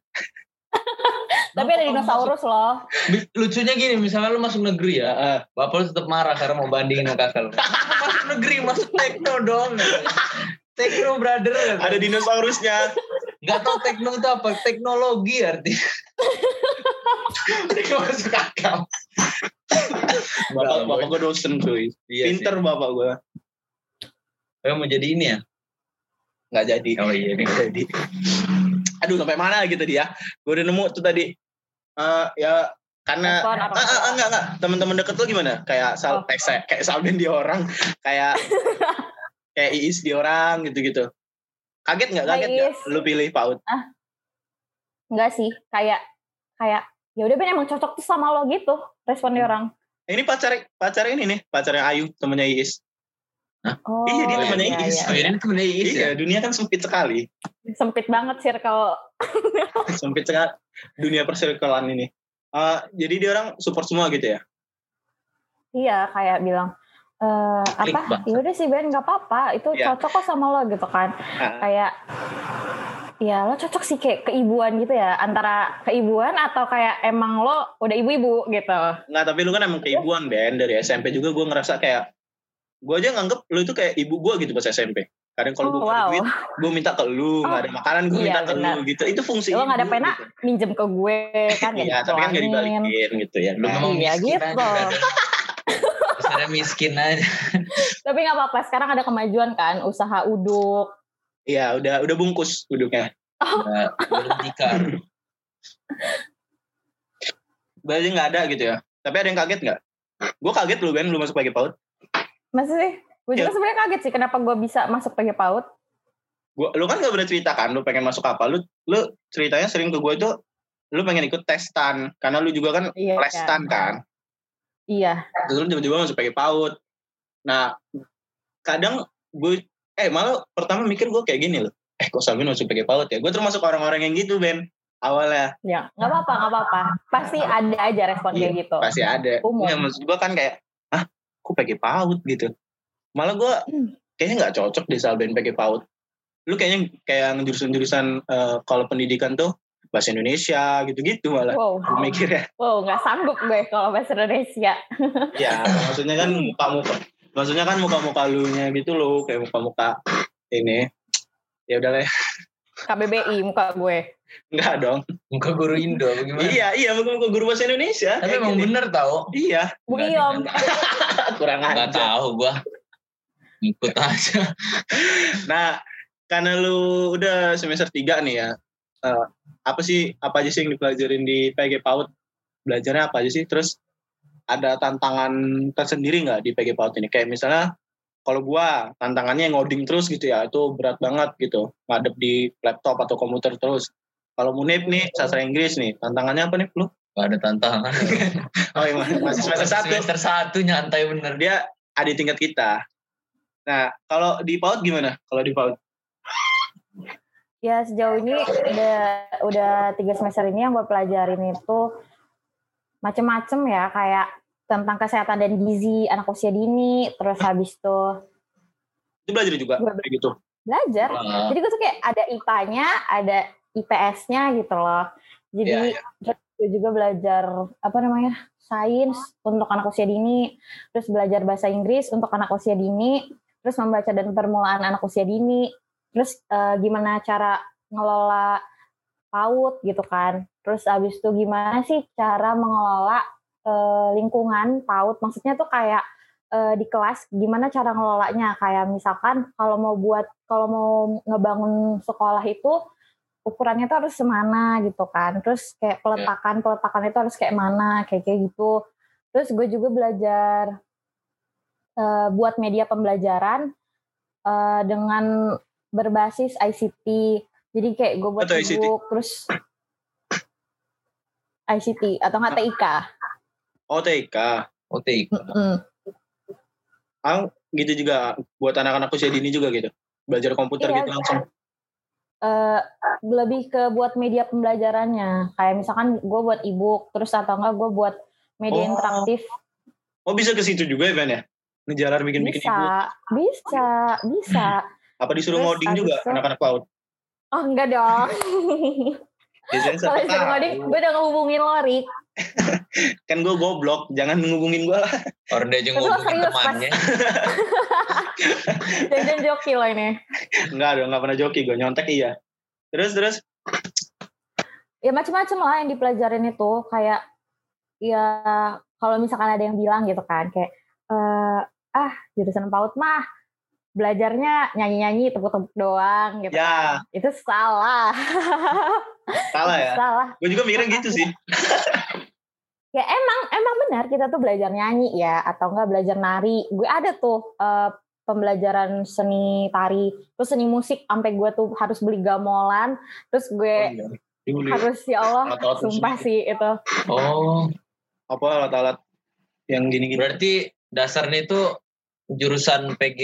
Tapi ada dinosaurus loh Lucunya gini, misalnya lu masuk negeri ya, Ya, bapak lu tetap marah karena mau bandingin sama kakak lu. masuk negeri, masuk tekno dong. Tekno brother. ada dinosaurusnya. Gak tau tekno itu apa, teknologi artinya. Masuk akal. bapak, bapak gue dosen cuy. Iya Pinter bapak gue. Sih. mau jadi ini ya? Nggak jadi. Oh iya, ini jadi. Aduh sampai mana gitu dia. Gue udah nemu tuh tadi. Eh ya karena Ah, apa? Ah, ah, enggak enggak. Teman-teman deket lu gimana? Kayak sal Oh. kayak, kayak Salben di orang kayak kayak Iis di orang gitu-gitu. Kaget nggak? Kaget nggak? Lu pilih PAUD enggak sih. Kayak kayak ya udah ben emang cocok tuh sama lo gitu respon Hmm. dia orang. Ini pacar pacar ini nih pacarnya Ayu temennya Iis oh Iya, dia temannya iya, Iis. iya. Oh ini temennya Iis ya? iya dunia kan sempit sekali. Sempit banget circle sempit sekali. Dunia persirkelan ini. Eh, jadi dia orang support semua gitu ya? Iya kayak bilang eh Klik apa? ya udah sih Ben nggak apa-apa. Itu Iya. cocok kok sama lo gitu kan. Ah, kayak ya lo cocok sih kayak keibuan gitu ya? Antara keibuan atau kayak emang lo udah ibu-ibu gitu. Nggak, tapi lu kan emang keibuan Ben. Dari SMP juga gue ngerasa kayak gue aja nganggep lu itu kayak ibu gue gitu pas SMP kadang kalau gue Oh, ada wow. duit gue minta ke lu nggak ada makanan gue Iya, minta ke benar. lu gitu itu fungsi lo nggak ada pena gitu. minjem ke gue kan Iya, tapi kan gak dibalikin gitu ya. Lu Nah, memang Iya, miskin gitu. aja. Misalnya miskin aja. tapi nggak apa-apa sekarang ada kemajuan kan usaha uduk Iya, udah udah bungkus duduknya. Nggak, belum tikar. Berarti nggak ada gitu ya. Tapi ada yang kaget nggak? Gue kaget lu Ben, lu masuk pagi PAUD. Masih sih gue juga Iya. sebenarnya kaget sih kenapa gue bisa masuk PG PAUD Gua, lu kan gak boleh cerita kan, lu pengen masuk apa? Lu, lu ceritanya sering ke gue itu, lu pengen ikut testan. Karena lu juga kan iya lestan kan. iya Terus lu tiba-tiba masuk pagi PAUD. Nah, kadang gue, eh malah pertama mikir gue kayak gini loh. Eh kok Salvin masuk pagi PAUD ya? Gue termasuk orang-orang yang gitu Ben. Awalnya ya nggak apa-apa nggak apa-apa pasti ada aja respon Iya, kayak gitu pasti ada. Umum. Ya, maksud gue kan kayak, kok PG PAUD gitu. Malah gue Hmm. kayaknya nggak cocok di Salben PG PAUD. Lu kayaknya kayak jurusan-jurusan eh, kalau pendidikan tuh bahasa Indonesia gitu-gitu malah. wow Gue mikir ya, wow nggak sanggup gue kalau bahasa Indonesia ya maksudnya kan muka-muka, maksudnya kan muka-muka lu nya gitu loh, kayak muka-muka ini. Ya udah lah, KBBI muka gue enggak dong. Muka guru Indo apa gimana? Iya, iya, muka-muka guru bahasa Indonesia. Tapi kayak emang gini. bener tau. Iya, Bu Nggak- Iyom kurang Nggak aja. tahu gua. Ikut aja. Nah, karena lu udah semester 3 nih ya, eh, apa sih, apa aja sih yang dipelajarin di PG PAUD? Belajarnya apa aja sih? Terus ada tantangan tersendiri nggak di PG PAUD ini? Kayak misalnya, kalau gua tantangannya ngoding terus gitu ya, itu berat banget gitu, ngadep di laptop atau komputer terus. Kalau Munib nih, sastra Inggris nih, tantangannya apa nih lu? Gak ada tantangan. Oh iya, masih semester satu. Semester satu nyantai bener. Dia adik tingkat kita. Nah, kalau di PAUD gimana? Kalau di PAUD? ya sejauh ini udah udah tiga semester ini yang gue pelajarin itu macem-macem ya kayak tentang kesehatan dan gizi anak usia dini terus habis itu Itu belajar juga kayak gitu. belajar Wah, jadi gue tuh kayak ada IPA-nya ada IPS-nya gitu loh. Jadi Iya, terus gue juga belajar apa namanya sains untuk anak usia dini terus belajar bahasa Inggris untuk anak usia dini terus membaca dan permulaan anak usia dini terus eh, gimana cara ngelola PAUD gitu kan. Terus abis itu gimana sih cara mengelola eh, lingkungan PAUD? Maksudnya tuh kayak eh, di kelas gimana cara ngelolanya? Kayak misalkan kalau mau buat kalau mau ngebangun sekolah itu ukurannya tuh harus semana gitu kan terus kayak peletakan peletakan itu harus kayak mana kayak kayak gitu terus gue juga belajar eh, buat media pembelajaran eh, dengan berbasis ICT jadi kayak gue buat Atau ICT? ebook terus ICT atau nggak TIK OTK. OTI. Mm. Ah, gitu juga buat anak-anak usia dini juga gitu. Belajar komputer Iya. gitu langsung. Eh lebih ke buat media pembelajarannya. Kayak misalkan gue buat ebook terus atau enggak gue buat media Oh, interaktif. Oh bisa ke situ juga ya Ben ya? Ngejalar bikin-bikin bisa. bisa. Bisa. Apa disuruh Terus ngoding juga anak-anak PAUD? oh enggak dong. Biasanya kalau disuruh ngoding gue udah ngehubungin lo Rik Kan gue goblok, jangan ngubungin gue lah. Orang dia aja Pas. temannya. jangan joki lo ini Enggak dong, enggak pernah joki gue. Nyontek iya. Terus, terus. ya macam-macam lah yang dipelajarin itu kayak ya kalau misalkan ada yang bilang gitu kan kayak eh ah jurusan PAUD mah belajarnya nyanyi-nyanyi tepuk-tepuk doang gitu Ya, kan. itu salah salah ya. salah Gue juga mikirnya gitu sih. ya emang emang benar kita tuh belajar nyanyi ya atau enggak belajar nari gue ada tuh eh, pembelajaran seni tari terus seni musik sampai gue tuh harus beli gamelan terus Oh, gue iya. Dulu harus ya Allah Alat-alat sumpah musik. sih itu Oh, apa alat-alat yang gini-gini. berarti dasarnya itu jurusan PG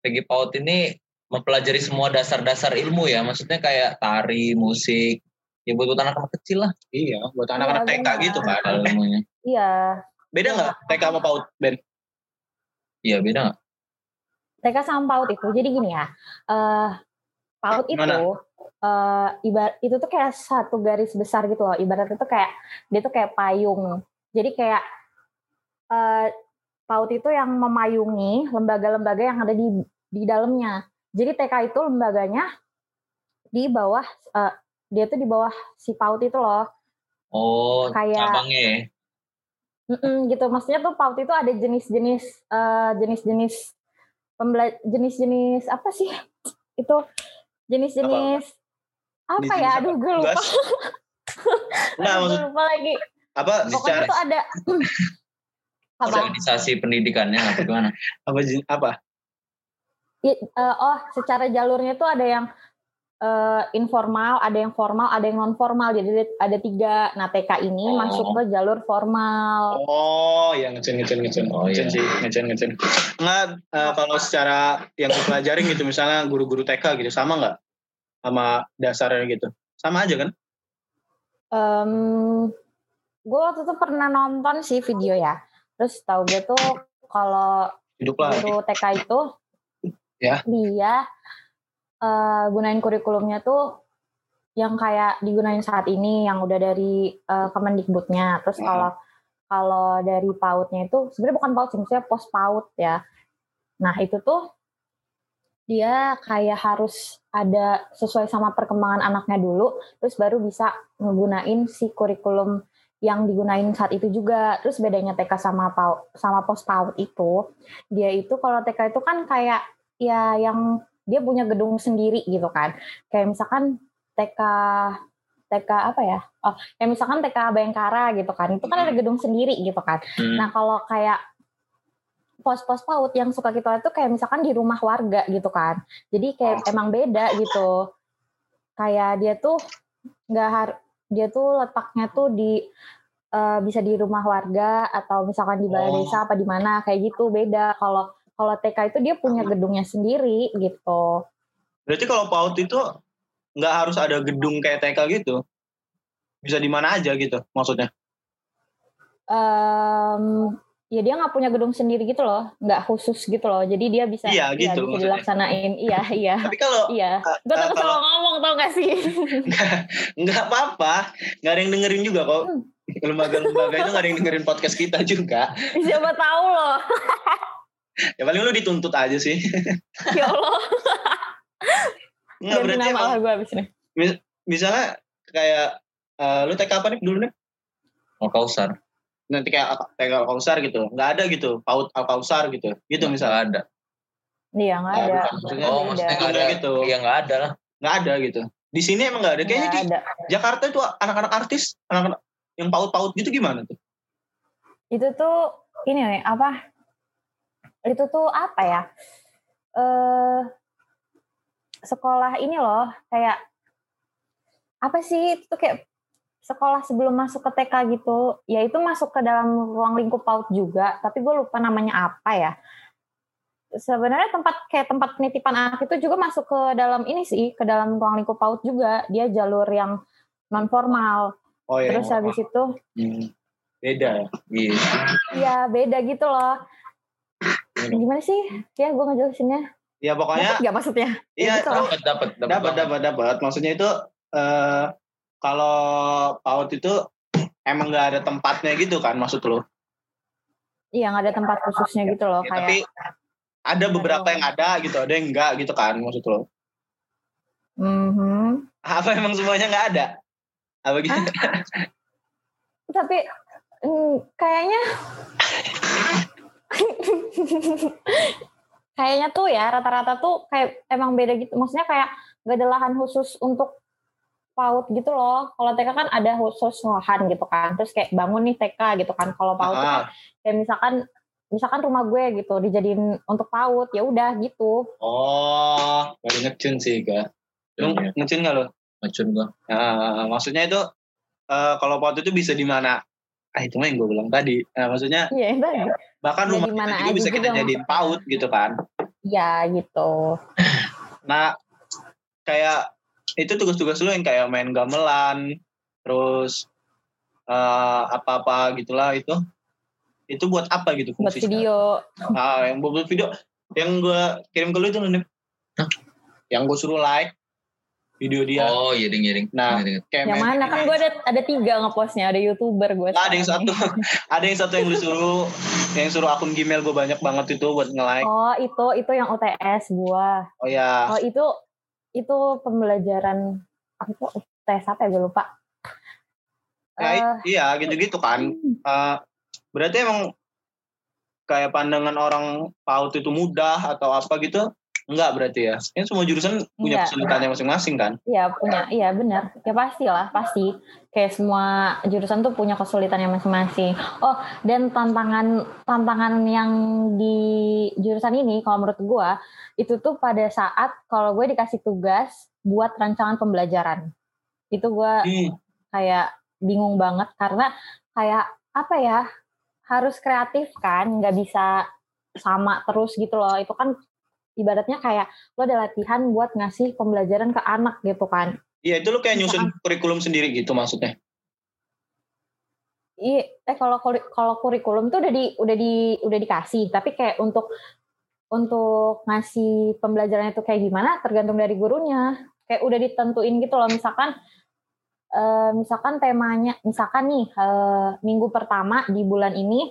PG PAUD ini mempelajari semua dasar-dasar ilmu ya. Maksudnya kayak tari, musik, ya buat buat anak-anak kecil lah Iya, buat anak-anak Iya, TK gitu kan. ilmunya. iya Beda nggak TK sama PAUD, Ben? Iya beda nggak? TK sama PAUD itu jadi gini ya eh PAUD itu Gimana? eh ibarat itu tuh kayak satu garis besar gitu loh ibarat itu kayak dia tuh kayak payung jadi kayak eh PAUD itu yang memayungi lembaga-lembaga yang ada di di dalamnya jadi TK itu lembaganya di bawah eh, dia tuh di bawah si PAUD itu loh Oh, Kayak- cabangnya ya. Mm-mm, gitu maksudnya tuh PAUD itu ada jenis-jenis eh, jenis-jenis pembela jenis-jenis apa sih itu jenis-jenis apa, ya apa? aduh gue lupa? Nah, maksud gue lupa lagi apa pokoknya secara tuh ada apa Organisasi pendidikannya apa gimana? apa apa? I- eh, oh secara jalurnya tuh ada yang eh, informal ada yang formal ada yang non formal jadi ada- tiga nah TK ini Oh. masuk ke jalur formal Oh, ya ngecen ngecen ngecen. Oh, ngecen iya. sih, ngecen ngecen. Nggak eh, kalau secara yang dipelajarin gitu misalnya guru-guru TK gitu sama nggak sama dasarnya gitu? Sama aja kan? Em, gue waktu itu pernah nonton sih video ya. Terus tahu gue tuh kalau guru TK itu Ya. dia eh, gunain kurikulumnya tuh yang kayak digunain saat ini yang udah dari eh, Kemendikbudnya. Terus Hmm. kalau kalau dari PAUD-nya itu sebenarnya bukan PAUD sih, maksudnya pos PAUD ya. Nah, itu tuh dia kayak harus ada sesuai sama perkembangan anaknya dulu, terus baru bisa ngegunain si kurikulum yang digunain saat itu juga. Terus bedanya TK sama PAUD, sama pos PAUD itu, dia itu kalau TK itu kan kayak ya yang dia punya gedung sendiri gitu kan. Kayak misalkan TK TK apa ya? Oh, ya misalkan TK Bayangkara gitu kan. Itu kan ada gedung sendiri gitu kan. Hmm. Nah, kalau kayak pos-pos PAUD yang suka kita tuh kayak misalkan di rumah warga gitu kan. Jadi kayak emang beda gitu. Kayak dia tuh nggak har dia tuh letaknya tuh di eh, bisa di rumah warga atau misalkan di balai Oh. desa apa di mana kayak gitu beda. Kalau kalau TK itu dia punya gedungnya sendiri gitu. Berarti kalau PAUD itu nggak harus ada gedung kayak TK gitu. Bisa di mana aja gitu maksudnya. Em, ya dia nggak punya gedung sendiri gitu loh, nggak khusus gitu loh. Jadi dia bisa, Iya, ya, gitu bisa dilaksanain. Iya, iya, Tapi kalau iya. eh, Gue eh, takut kalau salah ngomong tau gak sih? nggak apa-apa, nggak ada yang dengerin juga kok. Hmm. Lembaga-lembaga itu nggak ada yang dengerin podcast kita juga. Siapa tahu loh. Ya paling lu dituntut aja sih. Ya Allah. Nggak berarti nama emang lah gue abis ini. misalnya kayak eh, lu TK apa nih dulu nih? Oh, kausar. nanti kayak TK Al Kausar gitu nggak ada gitu PAUD Al Kausar gitu gitu misalnya Nggak ada. Iya nggak ada. Maksudnya Oh, maksudnya nggak ada ada gitu. Iya nggak ada lah. nggak ada gitu di sini emang nggak ada kayaknya Nggak di ada. Jakarta itu anak-anak artis anak-anak yang PAUD-PAUD gitu gimana tuh Itu tuh ini nih apa? Itu tuh apa ya? Eh sekolah ini loh kayak apa sih? Itu tuh kayak sekolah sebelum masuk ke TK gitu. Ya itu masuk ke dalam ruang lingkup PAUD juga tapi gue lupa namanya apa ya. Sebenarnya tempat kayak tempat penitipan anak itu juga masuk ke dalam ini sih ke dalam ruang lingkup PAUD juga. Dia jalur yang non formal oh iya terus habis itu Hmm. beda ya Iya. ya beda gitu loh gimana sih? Ya gue ngejelasinnya. Ya pokoknya Dapat nggak maksudnya? Iya gitu. Dapat dapat dapat dapat dapat maksudnya itu eh kalau PAUD itu emang nggak ada tempatnya gitu kan maksud lo iya nggak ada tempat khususnya gitu loh Ya, kayak tapi ada beberapa yang ada gitu ada yang enggak gitu kan maksud lo Mhm. apa emang semuanya nggak ada? Apa gitu? Tapi mm, kayaknya kayaknya tuh ya rata-rata tuh kayak emang beda gitu. Maksudnya kayak gak ada lahan khusus untuk PAUD gitu loh. Kalau TK kan ada khusus lahan gitu kan. Terus kayak bangun nih TK gitu kan. Kalau PAUD tuh kan Ah, kayak misalkan misalkan rumah gue gitu dijadiin untuk PAUD ya udah gitu. Oh baru ngecun sih ga lu Iya. ngecun nggak lo? Macun gua. Nah, maksudnya itu eh, kalau PAUD itu bisa di mana ah itu mah yang gue bilang tadi Nah, maksudnya itu aja. bahkan Ya, rumah kita juga bisa kita juga jadiin PAUD gitu kan ya gitu Nah, kayak itu tugas-tugas lu yang kayak main gamelan, terus eh, apa-apa gitulah itu. Itu buat apa gitu buat fungsinya? video Ah, yang buat video yang gue kirim ke lu itu Nip. Hah? Yang gue suruh like video dia. Oh, iya ding ding. Nah, kayak yang mana kan gue ada ada tiga ngepostnya ada youtuber gue Nah, ada yang satu, ada yang satu yang lu suruh, yang suruh akun Gmail gue banyak banget itu buat nge-like. nih. oh itu itu yang UTS gue Oh ya, oh itu itu pembelajaran apa UTS apa ya gue lupa Ya, Eh, iya gitu-gitu kan. Eh, berarti emang kayak pandangan orang PAUD itu mudah atau apa gitu? Enggak berarti ya. Ini semua jurusan punya Enggak. kesulitannya masing-masing kan? Iya punya, iya benar. Ya pasti lah, pasti. Kayak semua jurusan tuh punya kesulitannya masing-masing. Oh, dan tantangan tantangan yang di jurusan ini, kalau menurut gua itu tuh pada saat kalau gue dikasih tugas buat rancangan pembelajaran, itu gua Hmm. kayak bingung banget karena kayak apa ya harus kreatif kan, nggak bisa sama terus gitu loh. Itu kan ibaratnya kayak lo ada latihan buat ngasih pembelajaran ke anak gitu kan. Iya itu lu kayak nyusun kurikulum sendiri gitu maksudnya. Iya, eh kalau kalau kurikulum tuh udah di udah di udah dikasih, tapi kayak untuk untuk ngasih pembelajarannya itu kayak gimana tergantung dari gurunya. Kayak udah ditentuin gitu loh, misalkan eh, misalkan temanya, misalkan nih eh, minggu pertama di bulan ini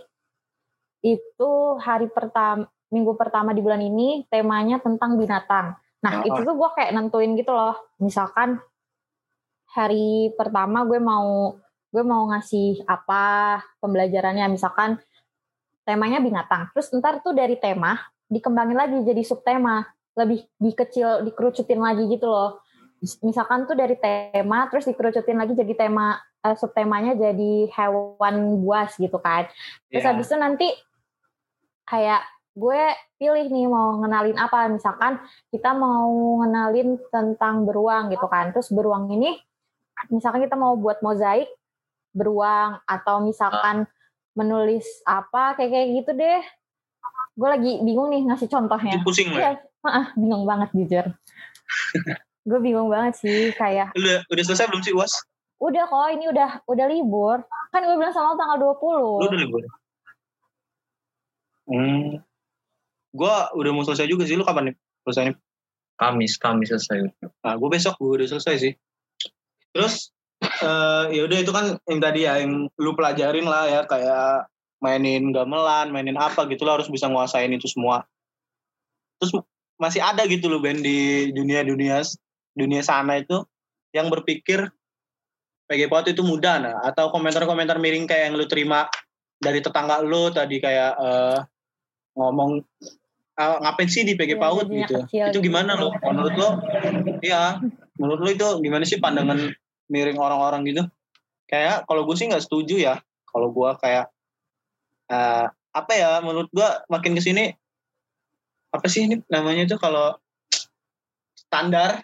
itu hari pertama minggu pertama di bulan ini temanya tentang binatang. Nah Ah. itu tuh gue kayak nentuin gitu loh, misalkan hari pertama gue mau gue mau ngasih apa pembelajarannya misalkan temanya binatang terus ntar tuh dari tema dikembangin lagi jadi subtema lebih dikecil dikerucutin lagi gitu loh misalkan tuh dari tema terus dikerucutin lagi jadi tema eh, subtemanya jadi hewan buas gitu kan terus Iya. habis itu nanti kayak gue pilih nih mau ngenalin apa misalkan kita mau ngenalin tentang beruang gitu kan terus beruang ini misalkan kita mau buat mozaik beruang atau misalkan menulis apa kayak kayak gitu deh gue lagi bingung nih ngasih contohnya pusing Iya, ya? ah, bingung banget jujur gue bingung banget sih kayak Udah, udah selesai belum sih UAS? udah kok ini udah udah libur kan gue bilang sama lo tanggal 20 Lu udah libur? Hmm. Gua udah mau selesai juga sih. Lu kapan nih? Selesai nih? Kamis, Kamis selesai. Nah, gue besok gue udah selesai sih. Terus eh ya udah itu kan yang tadi ya yang lu pelajarin lah ya kayak mainin gamelan, mainin apa gitu lo harus bisa nguasain itu semua. Terus masih ada gitu loh Ben di dunia-dunia dunia sana itu yang berpikir PG POT itu mudah nah atau komentar-komentar miring kayak yang lu terima dari tetangga lu tadi kayak eh, ngomong "Ah, ngapain sih di PG Iya, PAUD gitu. kecil Itu gitu. gimana lo? Menurut lo? Iya, menurut lo itu gimana sih pandangan miring orang-orang gitu? Kayak kalau gue sih nggak setuju ya. Kalau gue kayak eh, apa ya? Menurut gue makin ke sini apa sih ini namanya itu kalau standar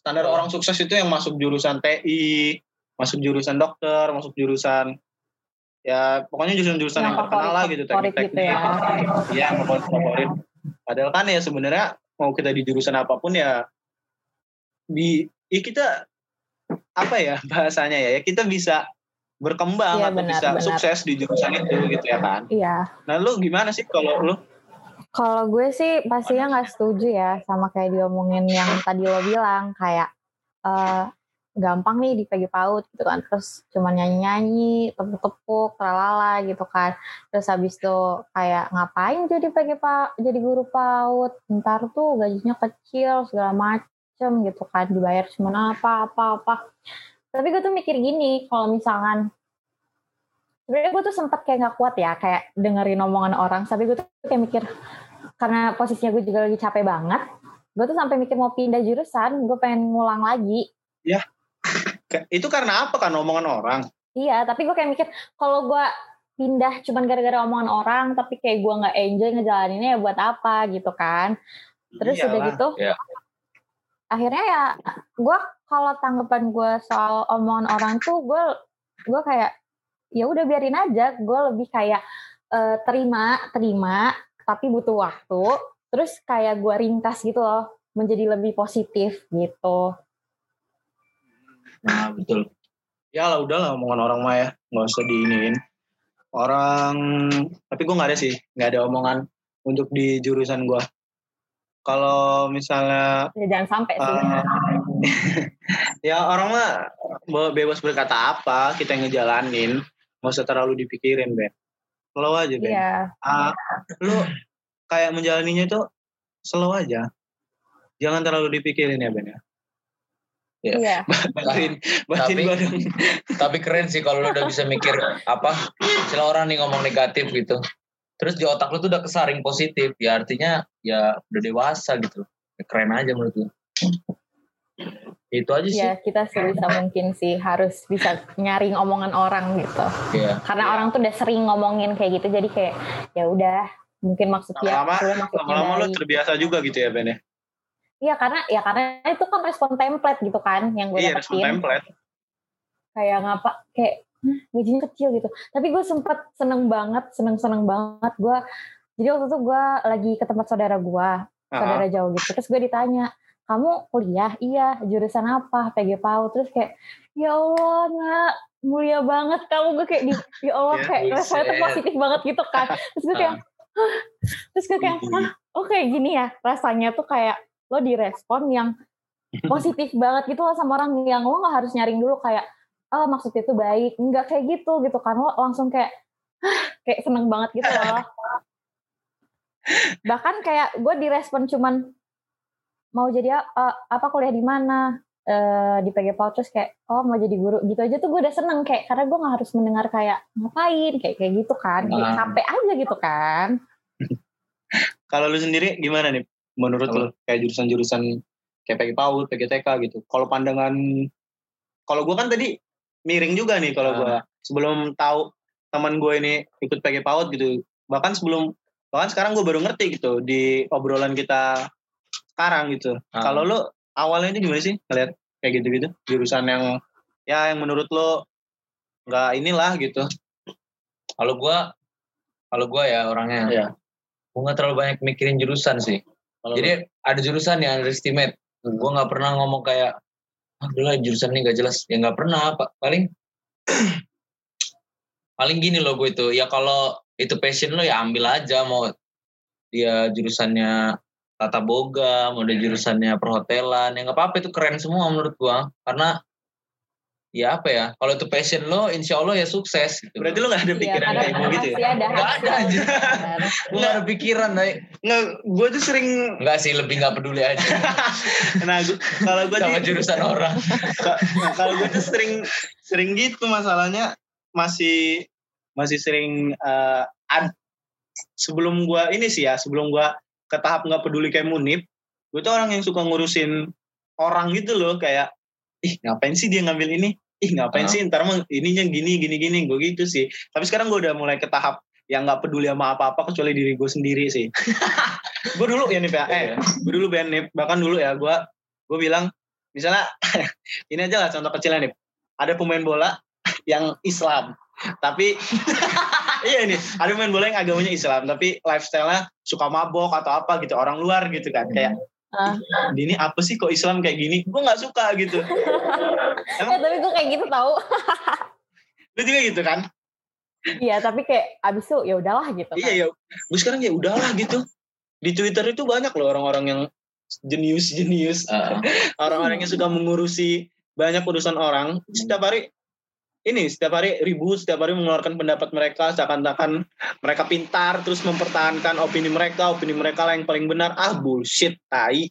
standar Oh. orang sukses itu yang masuk jurusan TI, masuk jurusan dokter, masuk jurusan ya pokoknya jurusan-jurusan yang, terkenal lah gitu favorit gitu ya. Iya, favorit favorit. Padahal kan ya sebenarnya mau kita di jurusan apa pun ya di ya kita apa ya bahasanya ya, ya kita bisa berkembang Iya, atau benar, bisa benar. sukses di jurusan itu gitu ya kan. Iya. Nah lu gimana sih kalau lu? Kalau gue sih pastinya nggak setuju ya sama kayak diomongin yang tadi lo bilang kayak eh gampang nih di PG PAUD gitu kan. Terus cuma nyanyi-nyanyi tepuk-tepuk tralala gitu kan. Terus habis itu kayak ngapain jadi PG PA, jadi guru PAUD ntar tuh gajinya kecil segala macem gitu kan. Dibayar cuma apa apa apa. Tapi gue tuh mikir gini kalau misalkan sebenarnya gue tuh sempat kayak nggak kuat ya kayak dengerin omongan orang. Tapi gue tuh kayak mikir karena posisinya gue juga lagi capek banget gue tuh sampai mikir mau pindah jurusan gue pengen ngulang lagi. Ka- Itu karena apa kan omongan orang? iya tapi gue kayak mikir kalau gue pindah cuman gara-gara omongan orang tapi kayak gue nggak enjoy ngejalaninnya ya buat apa gitu kan terus udah Iyalah. gitu Iya. akhirnya ya gue kalau tanggapan gue soal omongan orang tuh gue gue kayak ya udah biarin aja gue lebih kayak eh, terima terima tapi butuh waktu terus kayak gue ringkas gitu loh menjadi lebih positif gitu Nah, betul. Ya lah udahlah omongan orang mah ya, nggak usah diiniin. Orang, tapi gue nggak ada sih, nggak ada omongan untuk di jurusan gue. Kalau misalnya ya jangan sampai sih. Eh, ya orang mah be- bebas berkata apa kita yang ngejalanin. Nggak usah terlalu dipikirin Ben. Slow aja Ben. Iya. Ah, lu kayak menjalaninya itu slow aja. Jangan terlalu dipikirin ya Ben ya Iya. iya bantuin bantuin Tapi- dong Tapi keren sih kalau lu udah bisa mikir apa, misalnya orang nih ngomong negatif gitu. Terus di otak lu tuh udah kesaring positif, ya artinya ya udah dewasa gitu. Ya, keren aja menurut lu. Itu aja sih. ya kita sebisa mungkin sih harus bisa nyaring omongan orang gitu Iya. karena orang tuh udah sering ngomongin kayak gitu jadi kayak ya udah mungkin maksudnya lama-lama lama-lama lu terbiasa juga gitu ya Ben ya Iya karena ya karena itu kan respon template gitu kan yang gue iya respon dapetin template kayak ngapa kayak "Hah, gajinya kecil gitu. Tapi gue sempet seneng banget, seneng seneng banget gue. Jadi waktu itu gue lagi ke tempat saudara gue, Ah, saudara jauh gitu. Terus gue ditanya, kamu kuliah? Iya, jurusan apa? PG PAU. Terus kayak, ya Allah nak, mulia banget kamu. Gue kayak, di, ya Allah Ya, kayak rasanya tuh positif banget gitu kan. Terus gue kayak, "Hah?" terus gue kayak, Hah? oh kayak gini ya. Rasanya tuh kayak lo direspon yang positif banget gitu loh sama orang yang lo gak harus nyaring dulu kayak, oh maksudnya itu baik. Enggak kayak gitu gitu kan. Lo langsung kayak, kayak seneng banget gitu loh. Bahkan kayak gue direspon cuman mau jadi a- apa kuliah di mana eh di PG PAU terus kayak oh mau jadi guru gitu aja tuh gue udah seneng kayak karena gue nggak harus mendengar kayak ngapain kayak kayak gitu kan kayak Nah. capek aja gitu kan kalau lu sendiri gimana nih menurut lu kayak jurusan-jurusan kayak PG PAUD, PGTK gitu. Kalau pandangan kalau gua kan tadi miring juga nih kalau Ah. gua sebelum tahu teman gue ini ikut PG PAUD gitu. Bahkan sebelum bahkan sekarang gue baru ngerti gitu di obrolan kita sekarang gitu. Ah. Kalau lu awalnya itu gimana sih ngeliat kayak gitu-gitu jurusan yang ya yang menurut lu nggak inilah gitu. Kalau gua kalau gua ya orangnya Iya. gua nggak terlalu banyak mikirin jurusan sih. Kalau Jadi ada jurusan yang underestimate. Gua nggak pernah ngomong kayak ah udah lah, jurusan ini gak jelas. Ya nggak pernah pak. Paling paling gini loh gue itu. Ya kalau itu passion lo ya ambil aja mau dia jurusannya tata boga, mau dia jurusannya perhotelan, ya nggak apa-apa itu keren semua menurut gua. Karena ya apa ya, kalau itu passion lo, insya Allah ya sukses. Gitu. berarti nggak ada Iya, pikiran karena kayak gue gitu ya? ada Nggak ada aja. Gue gak ada pikiran, Dai. Nggak, gue tuh sering Enggak sih, lebih nggak peduli aja nah gua- kalau gue sama jurusan orang. Ka- nah, kalau gue tuh sering sering gitu masalahnya masih masih sering uh, ad, sebelum gue ini sih ya sebelum gue ke tahap nggak peduli kayak Munib gue tuh orang yang suka ngurusin orang gitu loh kayak ih ngapain sih dia ngambil ini? Ih ngapain uh. sih ntar mah ininya gini gini gini gue gitu sih. Tapi sekarang gue udah mulai ke tahap yang nggak peduli sama apa-apa kecuali diri gue sendiri sih. Gue dulu ya nih ya. Eh gue dulu Ben nih bahkan dulu ya gue gue bilang misalnya ini aja lah contoh kecilnya nih ada pemain bola yang Islam tapi iya nih ada pemain bola yang agamanya Islam tapi lifestyle-nya suka mabok atau apa gitu orang luar gitu kan. Kayak Uh. Dini apa sih kok Islam kayak gini? Gue nggak suka gitu. Emang, ya, tapi gue kayak gitu tau. lu juga gitu kan? Iya, tapi kayak abis itu ya udahlah gitu. Iya, kan? ya. Gue sekarang ya udahlah gitu. Di Twitter itu banyak loh orang-orang yang jenius-jenius. Uh. orang-orang yang suka mengurusi banyak urusan orang. Setiap hari ini setiap hari ribut, setiap hari mengeluarkan pendapat mereka seakan-akan mereka pintar terus mempertahankan opini mereka, opini mereka lah yang paling benar. Ah bullshit, tai.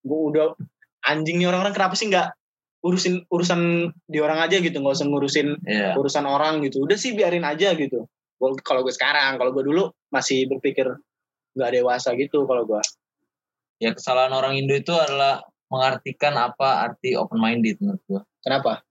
Gue udah anjing nih orang-orang kenapa sih nggak urusin urusan di orang aja gitu, nggak usah ngurusin yeah. urusan orang gitu. Udah sih biarin aja gitu. Kalau gue sekarang, kalau gue dulu masih berpikir nggak dewasa gitu kalau gue. Ya kesalahan orang Indo itu adalah mengartikan apa arti open minded menurut gue. Kenapa?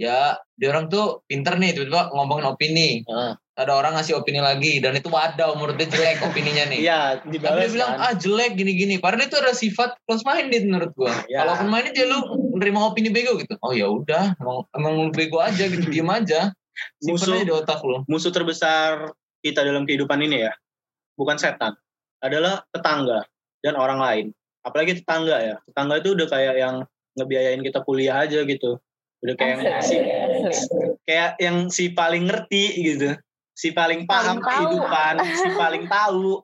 Ya dia orang tuh pinter nih tiba-tiba ngomongin opini. Uh. ada orang ngasih opini lagi dan itu wadaw menurut dia jelek opininya nih. Iya tapi dia bilang kan. ah jelek gini-gini. Padahal itu ada sifat close minded menurut gua. Ya. kalau open minded dia lu menerima opini bego gitu. Oh ya udah emang, emang lu bego aja gitu diem aja. Musuh di otak lu. musuh terbesar kita dalam kehidupan ini ya bukan setan adalah tetangga dan orang lain. Apalagi tetangga ya tetangga itu udah kayak yang ngebiayain kita kuliah aja gitu udah kayak yang si, kayak yang si paling ngerti gitu. Si paling paham paling kehidupan si paling tahu.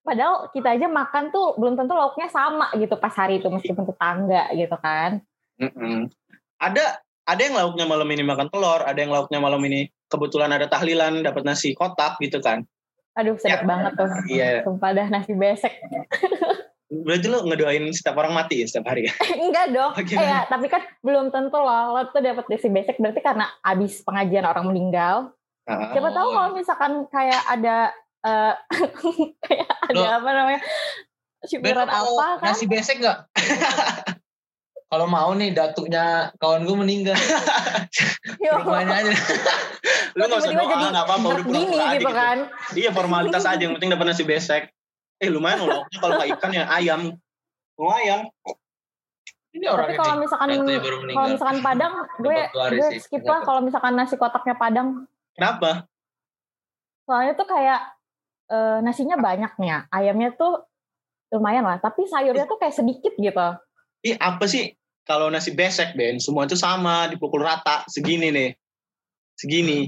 Padahal kita aja makan tuh belum tentu lauknya sama gitu pas hari itu meskipun tetangga gitu kan. Mm -mm. ada ada yang lauknya malam ini makan telur ada yang lauknya malam ini kebetulan ada tahlilan dapat nasi kotak gitu kan. Aduh sedap ya, banget tuh. Iya. Sumpah dah nasi besek Berarti lo ngedoain setiap orang mati ya setiap hari ya? Enggak dong. Oh, eh, ya, tapi kan belum tentu loh. Lo tuh dapat desi basic berarti karena abis pengajian orang meninggal. Uh, Siapa tahu kalau misalkan kayak ada uh, kayak ada Loh, apa namanya? Syukuran apa kan? Nasi besek enggak? kalau mau nih datuknya kawan gue meninggal. Rumahnya aja. Lu nggak usah doa, nggak apa-apa udah pulang gitu, gitu kan. Iya formalitas aja, yang penting dapat nasi besek eh lumayan loh kalau nggak ikan ya ayam. Lumayan. Ini orang tapi kalau misalkan kalau misalkan padang gue gue skip lah kalau misalkan nasi kotaknya padang. Kenapa? Soalnya tuh kayak e, nasinya banyaknya. Ayamnya tuh lumayan lah tapi sayurnya tuh kayak sedikit gitu. Ih apa sih? Kalau nasi besek Ben semua itu sama dipukul rata segini nih. Segini.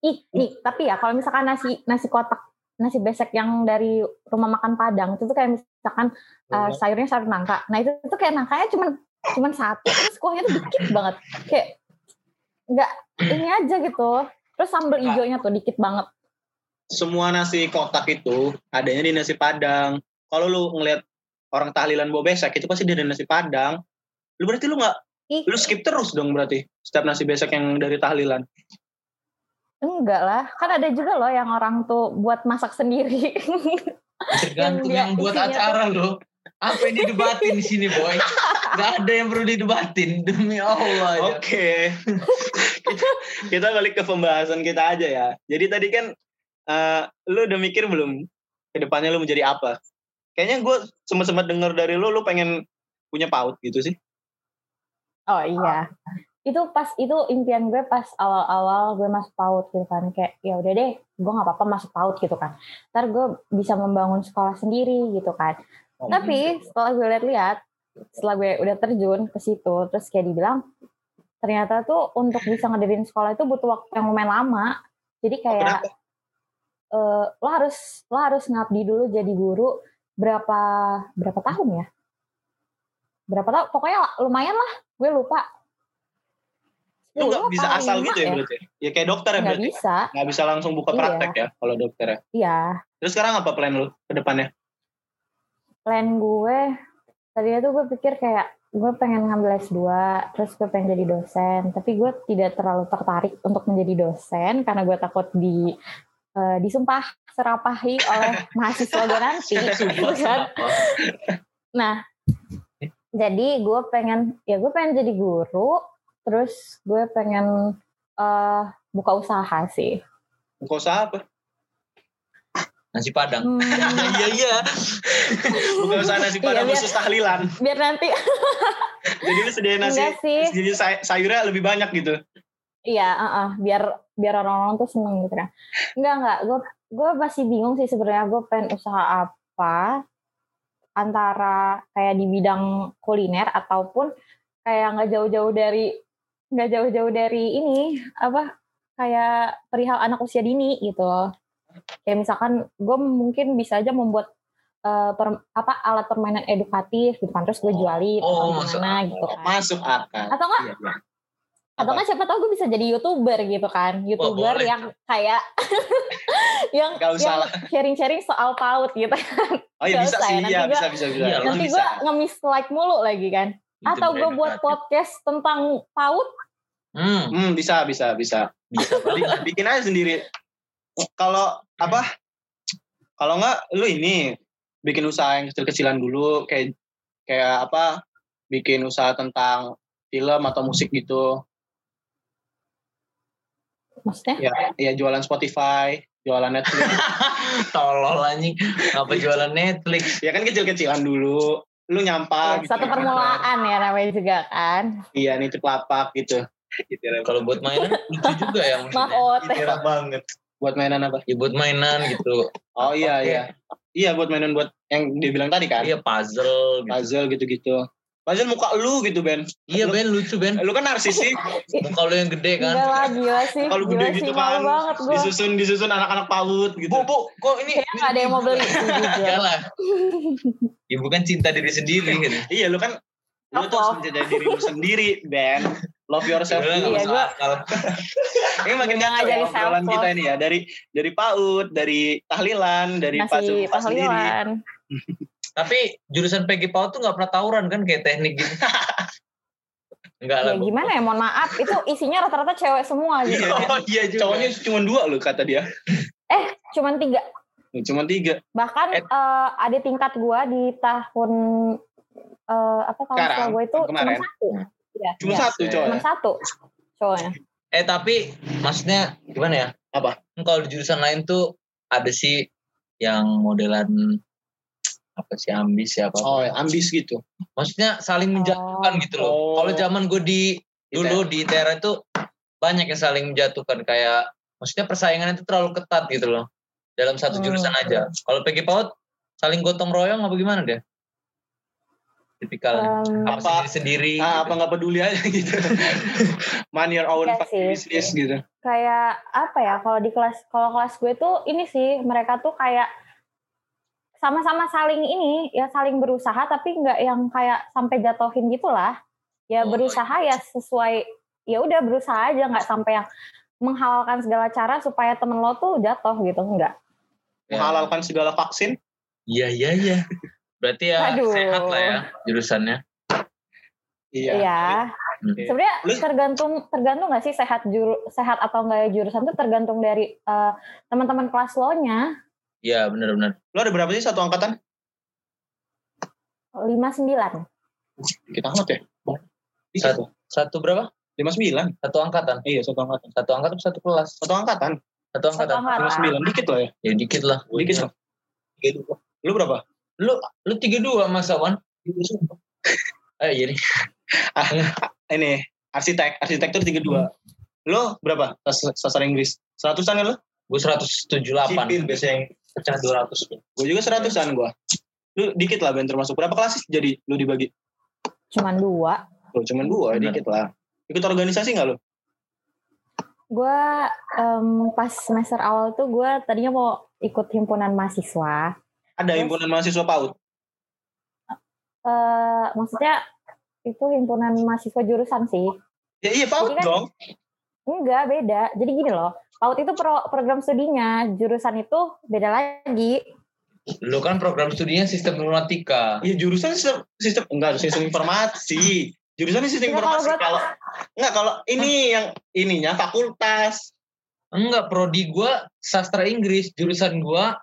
Ih nih tapi ya kalau misalkan nasi nasi kotak nasi besek yang dari rumah makan Padang itu tuh kayak misalkan uh, sayurnya sayur nangka. Nah itu tuh kayak nangkanya cuman cuman satu terus kuahnya tuh dikit banget. Kayak nggak ini aja gitu. Terus sambal nah. hijaunya tuh dikit banget. Semua nasi kotak itu adanya di nasi Padang. Kalau lu ngeliat orang tahlilan bawa besek itu pasti dia ada nasi Padang. Lu berarti lu nggak lu skip terus dong berarti setiap nasi besek yang dari tahlilan. Enggak lah, kan ada juga loh yang orang tuh buat masak sendiri. Tergantung yang, yang buat acara tuh. loh. Apa yang didebatin di sini boy? Gak ada yang perlu didebatin demi Allah. Oke, okay. kita, kita balik ke pembahasan kita aja ya. Jadi tadi kan uh, lu udah mikir belum ke depannya lu menjadi apa? Kayaknya gue sempat-sempat dengar dari lu, lu pengen punya paut gitu sih. Oh iya itu pas itu impian gue pas awal-awal gue masuk PAUD gitu kan. Kayak ya udah deh gue nggak apa-apa masuk PAUD gitu kan. Ntar gue bisa membangun sekolah sendiri gitu kan. Oh, tapi gitu. setelah gue lihat-lihat setelah gue udah terjun ke situ terus kayak dibilang ternyata tuh untuk bisa ngedirin sekolah itu butuh waktu yang lumayan lama. Jadi kayak uh, lo harus lo harus ngabdi dulu jadi guru berapa berapa tahun ya? Berapa tahun pokoknya lumayan lah gue lupa Lu nggak bisa asal gitu ya, ya berarti? Ya kayak dokter ya berarti? Gak bisa. Nggak bisa langsung buka iya. praktek iya. ya kalau dokter ya? Iya. Terus sekarang apa plan lu ke depannya? Plan gue, tadinya tuh gue pikir kayak gue pengen ngambil S2, terus gue pengen jadi dosen. Tapi gue tidak terlalu tertarik untuk menjadi dosen karena gue takut di uh, disumpah serapahi oleh mahasiswa gue nanti. gitu kan. Nah, jadi gue pengen ya gue pengen jadi guru, terus gue pengen uh, buka usaha sih. Buka usaha apa? Nasi Padang. Hmm, Iya iya. Buka usaha nasi Iya, padang biar- khusus tahlilan. biar nanti Jadi lu sediain nasi, jadi say- sayurnya lebih banyak gitu. Iya, uh-uh, biar biar orang-orang tuh seneng gitu kan. Enggak enggak, gue gue masih bingung sih sebenarnya gue pengen usaha apa antara kayak di bidang kuliner ataupun kayak nggak jauh-jauh dari nggak jauh-jauh dari ini apa kayak perihal anak usia dini gitu. Kayak misalkan gue mungkin bisa aja membuat eh, per- apa alat permainan edukatif gitu kan terus gue jualin Oh, atau gimana gitu kan. Masuk akal. Atau enggak Iya, iya. atau nggak siapa tahu gue bisa jadi youtuber gitu kan youtuber boleh. yang kayak yang sharing-sharing soal paut gitu Oh iya bisa sih, ya, iya nanti bisa bisa bisa. Iya, nanti gue nge-miss like mulu lagi kan atau gue buat podcast tentang paut Hmm, Hmm, bisa bisa bisa. bisa. Bikin aja sendiri. Kalau apa? Kalau nggak lu ini bikin usaha yang kecil-kecilan dulu kayak kayak apa? Bikin usaha tentang film atau musik gitu. maksudnya Ya, ya jualan Spotify, jualan Netflix. Tolol anjing. Apa jualan Netflix? ya kan kecil-kecilan dulu. Lu nyampah ya, satu permulaan ya namanya juga kan Iya, nitip lapak gitu. Gitu Kalau buat mainan lucu juga ya maksudnya. ot Enak banget. Buat mainan apa? Ya buat mainan gitu. Oh iya Oke. iya. Iya buat mainan buat yang dibilang tadi kan. Iya puzzle gitu. Puzzle gitu-gitu. Puzzle muka lu gitu Ben. Iya Ben lucu Ben. Lu kan narsis sih. Muka lu yang gede kan. lah gila sih Kalau gila gede sih gitu malu kan. banget gue Disusun disusun anak-anak PAUD gitu. Bu, bu, kok ini kayaknya nggak ada yang mau beli itu Enggak jujur lah. Ibu kan cinta diri sendiri gitu. Iya lu kan lu tuh harus Apa? mencintai diri lu sendiri Ben. Love yourself dulu. Iya, gua-. Ini makin Udah kacau ya ngajarin obrolan self-love. kita ini ya dari dari PAUD, dari tahlilan, dari puzzle muka sendiri. tahlilan Tapi jurusan PG PAUD tuh nggak pernah tawuran kan kayak teknik gitu. Enggak lah. ya gimana ya mohon maaf itu isinya rata-rata cewek semua gitu Iya. Oh iya juga. Cowoknya cuma dua loh kata dia. cuman tiga Cuma tiga. bahkan Eh. eh, ada tingkat gua di tahun eh, apa tahun sekolah gua itu tahun cuma satu ya, Cuma ya, satu cowok. cuma satu cowoknya Eh tapi maksudnya gimana ya? Apa? Kan Kalau di jurusan lain tuh ada sih yang modelan apa sih ambis ya apa? Oh, ya, ambis gitu. Maksudnya saling menjatuhkan gitu loh. Oh. Kalau zaman gue di dulu di ITERA itu banyak yang saling menjatuhkan kayak maksudnya persaingan itu terlalu ketat gitu loh dalam satu Hmm. jurusan aja. Kalau PG PAUD saling gotong royong apa gimana deh? Tipikalnya. Em, apa, Apa- sendiri Ah, apa nggak peduli aja gitu. Mind your own Iya sih. business gitu. kayak apa ya kalau di kelas kalau kelas gue tuh ini sih mereka tuh kayak sama-sama saling ini ya saling berusaha tapi nggak yang kayak sampai jatuhin gitulah ya Oh, berusaha ya sesuai ya udah berusaha aja nggak sampai yang menghalalkan segala cara supaya temen lo tuh jatuh gitu enggak Ya. Menghalalkan segala vaksin. Iya iya iya. Berarti ya Aduh. sehat lah ya jurusannya. Iya. ya Hmm. sebenarnya tergantung tergantung nggak sih sehat juru, sehat atau enggak jurusan tuh tergantung dari eh, teman-teman kelas lo nya Iya benar-benar. Lu ada berapa sih satu angkatan? lima sembilan Kita amat ya. Satu. Satu berapa? Lima sembilan. Satu angkatan. Iya satu angkatan. Satu angkatan satu kelas? Satu angkatan. Satu angkatan. Lima sembilan. Dikit loh ya. Ya dikit lah. Dikit loh. Lu berapa? Lu lu tiga dua masa Wan? Eh iya nih. Ini arsitek. Arsitektur tiga dua. Lu berapa? Sas- Sastra Inggris. Seratusan kan lu? Gue 178. Sipil biasanya yang Pecah 200. Gue juga seratusan gua. Lu dikit lah Ben termasuk. Berapa kelas sih jadi lu dibagi? cuman dua Oh, cuman dua, Bener. dikit lah. Ikut organisasi nggak lu? gue pas semester awal tuh gue tadinya mau ikut himpunan mahasiswa Ada Terus? himpunan mahasiswa PAUD. eh maksudnya itu himpunan mahasiswa jurusan sih Ya iya PAUD kan- dong. enggak beda jadi gini loh PAUD itu pro- program studinya jurusan itu beda lagi Lu kan program studinya sistem informatika. Ya jurusan sistem, sistem enggak sistem informasi. Jurusannya sistem Enggak, kalau informasi. gua- Kalau enggak kalau ini yang ininya fakultas. Enggak, prodi gua sastra Inggris, jurusan gua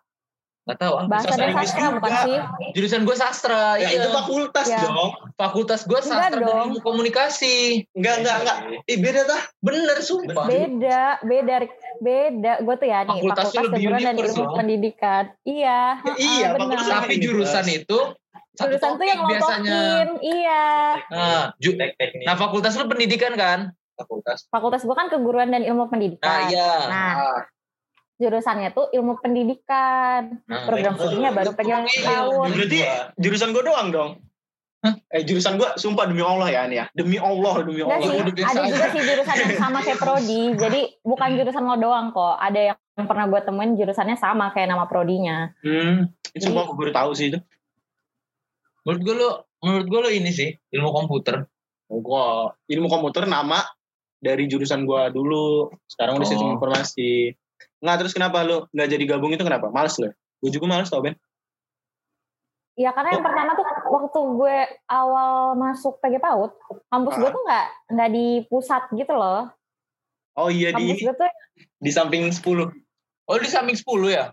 nggak tahu ah, Bahasa Sastra dan Inggris sastra bukan juga. sih? Jurusan gua sastra, Ya, iya. itu fakultas Ya. dong. Fakultas gua Enggak sastra dan dong. ilmu komunikasi. Enggak, enggak, enggak. Ih, beda tah. Bener sumpah. Beda, beda, beda. Gue tuh ya nih, Fakultas fakultas lebih keguruan dan ilmu loh. pendidikan. Iya, Ya, iya, benar. fakultas Tapi jurusan itu Jurusan tuh yang biasanya. iya. Nah, ju- teknik nah, fakultas lu pendidikan kan? fakultas. Fakultas gue kan keguruan dan ilmu Nah, pendidikan. iya. Nah, jurusannya tuh ilmu pendidikan. Nah, Program studinya baru pegang Iya, tahun. Berarti jurusan gue doang dong. Hah? Eh jurusan gue sumpah demi Allah ya nih ya. Demi Allah, demi Allah. sih, ada juga sih jurusan yang sama kayak prodi. Jadi bukan jurusan lo doang kok. Ada yang pernah gue temuin jurusannya sama kayak nama prodinya. Hmm, itu sumpah gue baru tahu sih itu. Menurut gue lu, menurut gue lu ini sih ilmu komputer. Gue ilmu komputer nama dari jurusan gue dulu. Sekarang udah Oh. sistem informasi. Nggak terus kenapa lu nggak jadi gabung itu kenapa? Males lu? Gue juga males tau Ben. Ya karena yang pertama tuh waktu gue awal masuk PG PAUD, kampus gue Ah. tuh nggak nggak di pusat gitu loh. Oh iya di Kampus gue tuh di samping 10. Oh di samping 10 ya?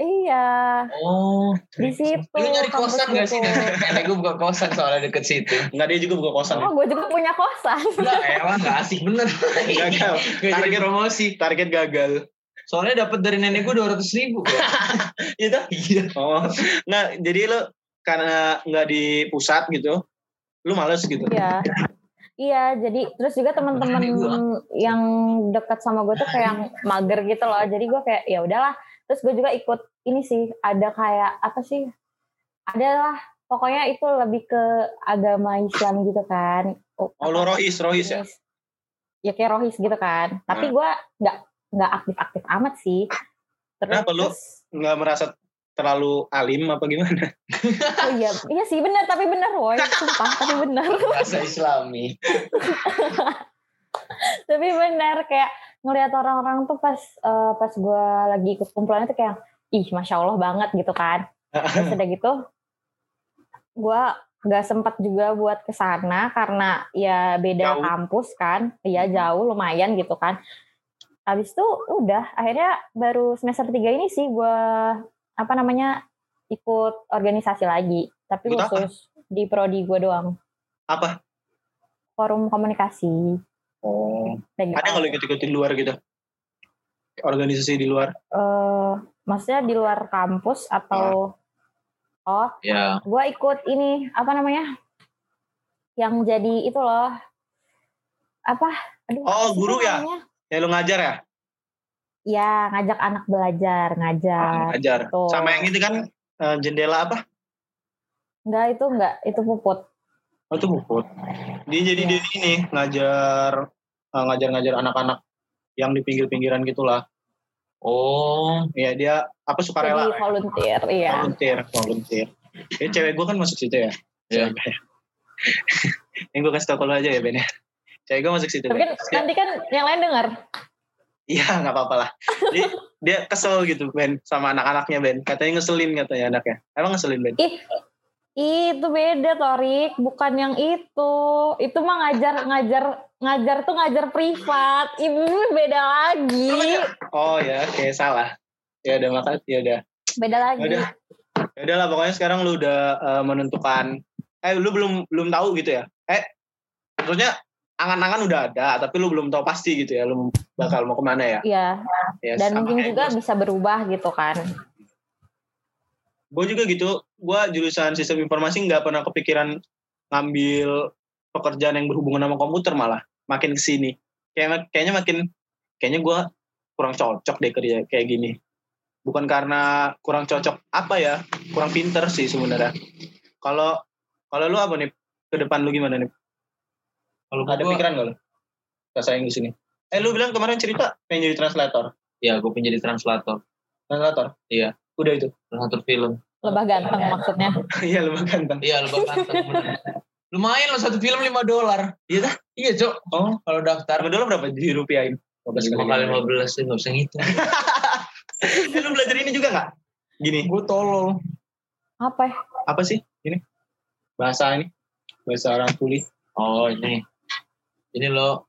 Iya Oh. di situ. Lu nyari kosan gak sih? Nenek gue buka kosan soalnya deket situ. Enggak dia juga buka kosan. ya. Oh gue juga punya kosan. Enggak, emang gak asik bener. Gagal. Gak Target promosi. target gagal. Soalnya dapat dari nenek gue 200 ribu. kok. Gitu. Iya. Oh. Nggak, jadi lu karena nggak di pusat gitu, lu males gitu. Iya. Iya, jadi terus juga teman-teman gua. yang dekat sama gue tuh kayak yang mager gitu loh. Jadi gue kayak ya udahlah. Terus gue juga ikut ini sih, ada kayak apa sih? Adalah pokoknya itu lebih ke agama Islam gitu kan. Oh, lu rohis, rohis ya? Ya kayak rohis gitu kan. Tapi gue nggak nggak aktif-aktif amat sih. Terus, Kenapa lu? Nggak merasa terlalu alim apa gimana? oh iya, iya sih benar, tapi benar woy, sumpah, tapi benar. Bahasa Islami. tapi benar kayak ngelihat orang-orang tuh pas eh, pas gue lagi ikut kumpulan itu kayak ih masya allah banget gitu kan. Terus udah gitu gue nggak sempat juga buat ke sana karena ya beda Jauh. kampus kan. Ya jauh lumayan gitu kan. Habis itu udah akhirnya baru semester 3 ini sih gue apa namanya ikut organisasi lagi. Tapi Ikut apa? khusus di prodi gue doang. Apa? forum komunikasi Oh. Gitu. Ada nggak lu ikut-ikut di luar gitu? Organisasi di luar? eh maksudnya di luar kampus atau oh Ya. gue ikut ini apa namanya yang jadi itu loh apa aduh Oh, apa guru tuh ya? namanya? Ya lu ngajar ya? ya ngajak anak belajar ngajar ngajar. Betul. Sama yang itu kan eh, jendela apa? enggak itu enggak itu puput Oh itu bukut. Dia jadi Iya. dia ini ngajar eh, ngajar-ngajar anak-anak yang di pinggir-pinggiran gitulah. Oh. Iya dia apa sukarela? jadi volunteer iya Volunteer, volunteer. Ya cewek gue kan masuk situ ya. Iya. yang gue kasih tau kalau aja ya Ben ya. Cewek gue masuk situ. tapi kan. Dia- nanti kan yang lain dengar Iya nggak apa-apa lah. Dia, dia kesel gitu Ben sama anak-anaknya Ben. Katanya ngeselin katanya anaknya. Emang ngeselin Ben? ih itu beda Torik bukan yang itu itu mah ngajar ngajar ngajar tuh ngajar privat ibu beda lagi Oh ya, kayak salah. Ya udah makasih ya udah. beda lagi Udah. Ya udah lah pokoknya sekarang lu udah eh, menentukan eh lu belum belum tahu gitu ya. Eh maksudnya angan-angan udah ada tapi lu belum tahu pasti gitu ya lu bakal mau ke mana ya. Iya, ya dan mungkin juga bisa berubah gitu kan. Gue juga gitu gue jurusan sistem informasi nggak pernah kepikiran ngambil pekerjaan yang berhubungan sama komputer malah makin ke sini kayak kayaknya makin kayaknya gue kurang cocok deh kerja kayak gini. Bukan karena kurang cocok apa ya kurang pinter sih sebenarnya. Kalau kalau lu apa nih? Ke depan lu gimana nih? Kalau ada gua, pikiran gak lu? Bahasa Inggris ini eh lu bilang kemarin cerita pengen jadi translator. Ya gue pengen jadi translator. translator? Iya. Udah itu Translator film. Lebah ganteng maksudnya. iya lu ganteng Iya, lebih ganteng. Lumayan loh satu film 5 dolar. Iya dah? Iya, Cok. oh Kalau daftar Harga dolar berapa di rupiahin? 5 kali 15 sih nggak usah ngitung. Lu belajar ini juga nggak? Gini, Gue tolol. Apa? ya? apa sih? Ini bahasa ini bahasa orang tuli. Oh ini. Ini lo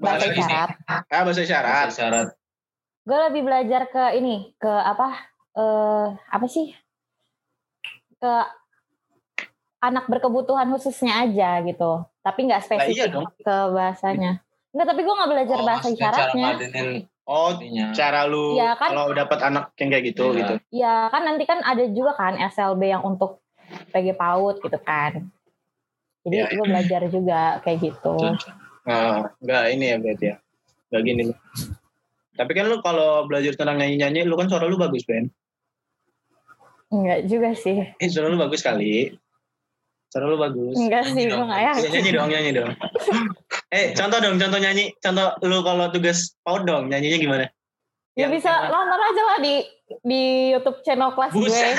Bahasa Bahasa isyarat. Ah bahasa isyarat. syarat. Gue lebih belajar ke ini, ke apa? Eh apa sih? Ke anak berkebutuhan khususnya aja gitu. Tapi nggak iya spesifik dong. ke bahasanya. Enggak, tapi gue nggak belajar Oh, bahasa isyaratnya. Oh, ininya. cara lu Iya, kan? kalau dapat anak yang kayak gitu Iya. gitu. Ya kan nanti kan ada juga kan SLB yang untuk PG PAUD gitu kan. Jadi Iya, gue belajar juga kayak gitu. Nah, enggak ini ya berarti ya. Enggak gini. Tapi kan lu kalau belajar tentang nyanyi-nyanyi, lu kan suara lu bagus, Ben. Enggak juga sih. Eh, suara lu bagus kali. Suara lu bagus. Enggak sih, gue nggak Ya, yakin. nyanyi dong, nyanyi dong. eh, contoh dong, contoh nyanyi. Contoh lu kalau tugas PAUD dong, nyanyinya gimana? Ya Yang- bisa yang- nonton aja lah di di YouTube channel kelas gue.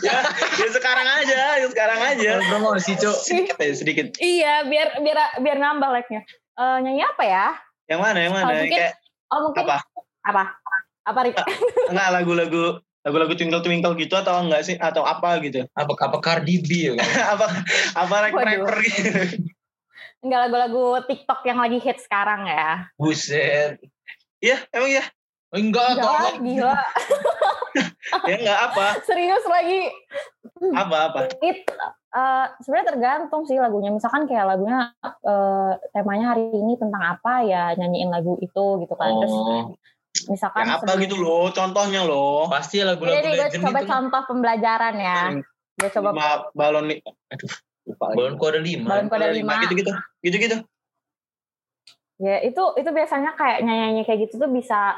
Ya, ya sekarang aja, ya sekarang aja. promosi cok. Sedikit aja, sedikit. Iya, biar biar biar nambah like-nya. Eh, nyanyi apa ya? Yang mana, yang mana? Oh, mungkin- kayak Oh mungkin apa? apa? Apa Rik? Enggak lagu-lagu lagu-lagu twinkle twinkle gitu atau enggak sih atau apa gitu Apa apa Cardi B ya kan? apa apa rapper gitu Enggak lagu-lagu TikTok yang lagi hit sekarang ya. Buset. iya emang iya Enggak, Enggak gila. ya enggak apa Serius lagi. apa apa It eh, sebenarnya tergantung sih lagunya. Misalkan kayak lagunya eh, temanya hari ini tentang apa ya nyanyiin lagu itu gitu kan. Terus Oh, misalkan yang apa sebelum- gitu loh contohnya loh pasti ya lagu-lagu Jadi gue coba itu. contoh pembelajaran ya. Gue coba lima balon nih aduh lupa lagi. Balonku ada lima. Balonku ada lima. gitu gitu gitu gitu ya itu itu biasanya kayak nyanyi kayak gitu tuh bisa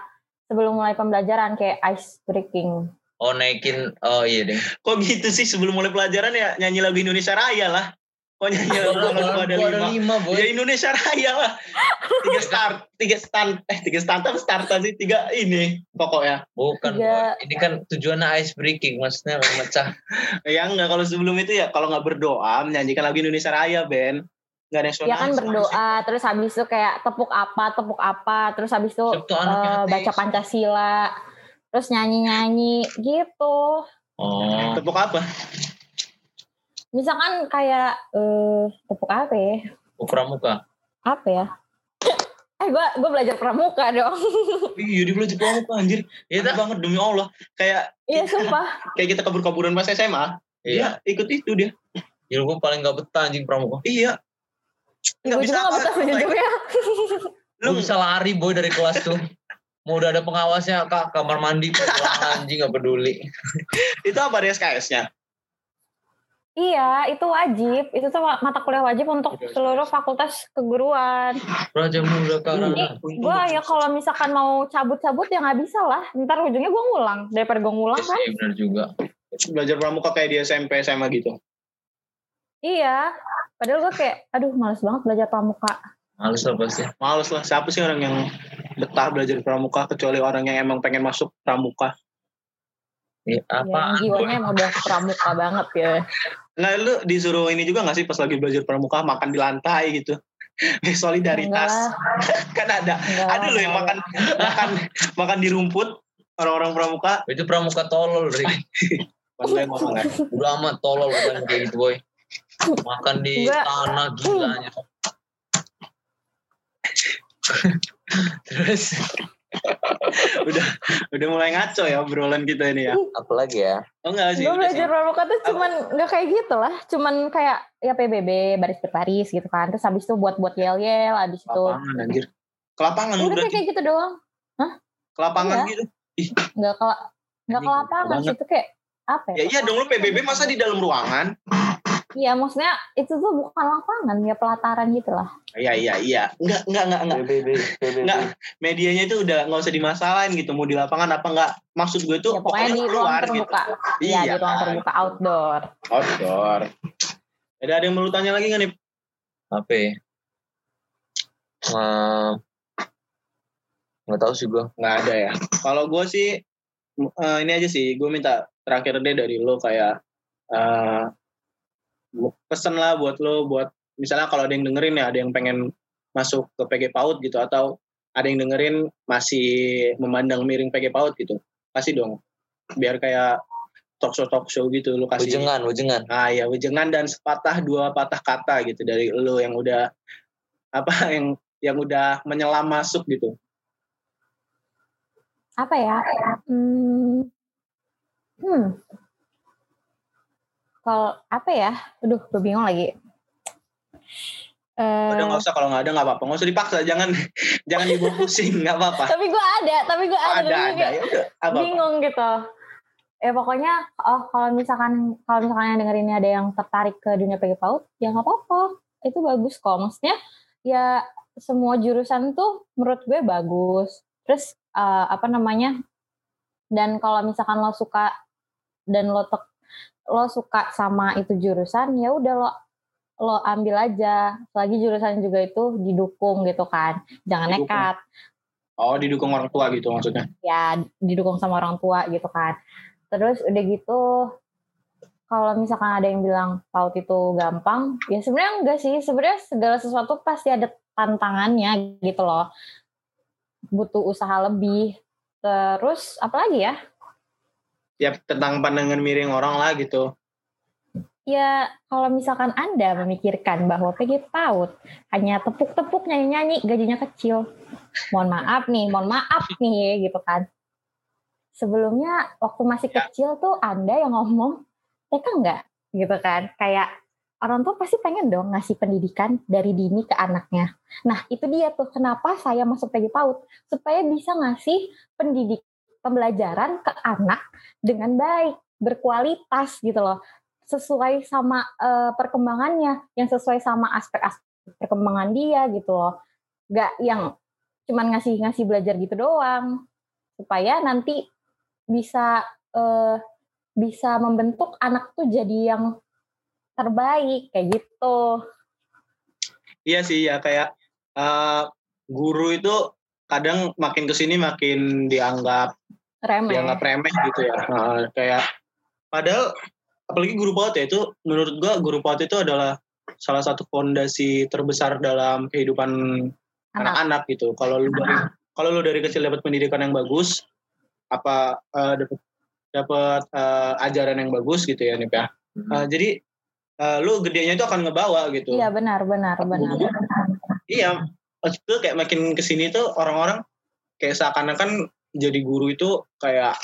sebelum mulai pembelajaran kayak ice breaking. Oh naikin, oh iya deh. kok gitu sih sebelum mulai pelajaran ya nyanyi lagu Indonesia Raya lah kok nyanyi lagu balonku ada ada lima lima boy. ya Indonesia Raya lah tiga start tiga stand eh tiga stand apa start sih tiga ini pokoknya Bukan Tiga. boy. Ini kan tujuannya ice breaking, maksudnya memecah. Ya enggak kalau sebelum itu ya kalau nggak berdoa menyanyikan lagu Indonesia Raya Ben nggak nasional. Ya kan berdoa, terus habis itu kayak tepuk apa, tepuk apa, terus habis itu ateis? baca Pancasila, terus nyanyi-nyanyi gitu. Oh, Tepuk apa? Misalkan kayak eh tepuk apa ya? pramuka. Apa ya? Eh gue gue belajar pramuka dong. Iya dia belajar pramuka anjir. Iya banget demi Allah. Kayak Iya sumpah. kayak kita kabur-kaburan pas SMA. Iya. Dia ikut itu dia. Ya gue paling gak betah anjing pramuka. Iya. Ibu juga gak betah sejujurnya. Lu Lu bisa lari boy dari kelas tuh. Mau udah ada pengawasnya kak kamar mandi pulang anjing gak peduli. itu apa dia SKS-nya? Iya, itu wajib. Itu tuh mata kuliah wajib untuk seluruh fakultas keguruan. Raja muda. Gue ya kalau misalkan mau cabut-cabut ya nggak bisa lah. Ntar ujungnya gue ngulang. Daripada gue ngulang kan. Iya benar juga. Belajar pramuka kayak di SMP SMA gitu. Iya. Padahal gue kayak, aduh males banget belajar pramuka. Males lah pasti. Males lah. Siapa sih orang yang betah belajar pramuka kecuali orang yang emang pengen masuk pramuka? Iya, Ya, apa? jiwanya emang udah pramuka banget ya. Nggak lu disuruh ini juga nggak sih pas lagi belajar pramuka makan di lantai gitu? Solidaritas. kan ada. Enggak ada loh yang makan makan makan di rumput orang-orang pramuka. Itu pramuka tolol, emang nggak. Udah amat tolol bukan kayak gitu, boy. Makan di Enggak. tanah gilanya. Terus udah udah mulai ngaco ya obrolan kita ini ya. apa lagi ya? Oh enggak sih. Gue udah belajar pramuka tuh cuman nggak kayak gitu lah. Cuman kayak ya PBB, baris berbaris gitu kan. Terus habis itu buat-buat yel-yel. Habis itu. Kelapangan anjir. Kelapangan lu Udah kayak, berarti. kayak gitu doang. Kelapangan Iya. gitu. Nggak ke nggak Anjing, ke lapangan sih. Itu kayak apa ya? Ya iya dong lu PBB masa di dalam ruangan? Iya maksudnya itu tuh bukan lapangan. Ya pelataran gitu lah. Iya iya iya. Enggak enggak enggak enggak. Enggak. Medianya itu udah nggak usah dimasalahin gitu mau di lapangan apa enggak. Maksud gue tuh Ya pokoknya di ruang keluar terbuka. gitu. Iya di ruang terbuka outdoor. Outdoor. Ada ada yang mau tanya lagi nggak nih? Apa ya? Eh, nggak tahu sih gua. Nggak ada ya. Kalau gue sih eh, ini aja sih. Gue minta terakhir deh dari lo kayak eh, pesen lah buat lo buat misalnya kalau ada yang dengerin ya ada yang pengen masuk ke PG PAUD gitu atau ada yang dengerin masih memandang miring PG PAUD gitu kasih dong biar kayak talk show talk show gitu lu kasih Ujengan, ujengan. ah ya wejengan dan sepatah dua patah kata gitu dari lu yang udah apa yang yang udah menyelam masuk gitu Apa ya? Hmm. Hmm. Kalau apa ya? Aduh, gue bingung lagi. Eh, udah nggak usah kalau nggak ada nggak apa-apa nggak usah dipaksa jangan jangan dibawa pusing nggak apa-apa tapi gue ada, tapi gue ada, ada ada ya udah apa bingung gitu. Ya pokoknya, oh kalau misalkan kalau misalkan yang denger ini ada yang tertarik ke dunia PG PAUD, ya nggak apa-apa. Itu bagus kok. Maksudnya ya semua jurusan tuh menurut gue bagus. Terus eh, apa namanya? Dan kalau misalkan lo suka dan lo tek- lo suka sama itu jurusan, ya udah lo lo ambil aja. Selagi jurusan juga itu didukung gitu kan. Jangan Didukung. nekat oh didukung orang tua gitu maksudnya ya didukung sama orang tua gitu kan. Terus udah gitu kalau misalkan ada yang bilang PAUD itu gampang, ya sebenarnya enggak sih. Sebenarnya segala sesuatu pasti ada tantangannya gitu loh. Butuh usaha lebih. Terus apalagi ya? Ya tentang pandangan miring orang lah gitu Ya kalau misalkan Anda memikirkan bahwa PG PAUD hanya tepuk-tepuk nyanyi-nyanyi gajinya kecil. Mohon maaf nih, mohon maaf nih gitu kan. Sebelumnya waktu masih Ya. kecil tuh Anda yang ngomong TK enggak gitu kan. Kayak orang tua pasti pengen dong ngasih pendidikan dari dini ke anaknya. Nah itu dia tuh kenapa saya masuk PG PAUD. Supaya bisa ngasih pendidik pembelajaran ke anak dengan baik, berkualitas gitu loh sesuai sama eh, perkembangannya, yang sesuai sama aspek-aspek perkembangan dia gitu loh. Gak yang cuman ngasih-ngasih belajar gitu doang. Supaya nanti bisa eh, bisa membentuk anak tuh jadi yang terbaik kayak gitu. iya sih ya kayak eh, guru itu kadang makin ke sini makin dianggap Remeh. dianggap remeh gitu ya Nah, kayak padahal apalagi guru PAUD ya itu menurut gua guru PAUD itu adalah salah satu fondasi terbesar dalam kehidupan Anak. anak-anak gitu kalau lu dari kalau lu dari kecil dapat pendidikan yang bagus apa eh, dapat dapat eh, ajaran yang bagus gitu ya Nip ya Eh, jadi eh, lu gedenya itu akan ngebawa gitu Iya benar benar benar. iya pas itu kayak makin ke sini tuh orang-orang kayak seakan-akan jadi guru itu kayak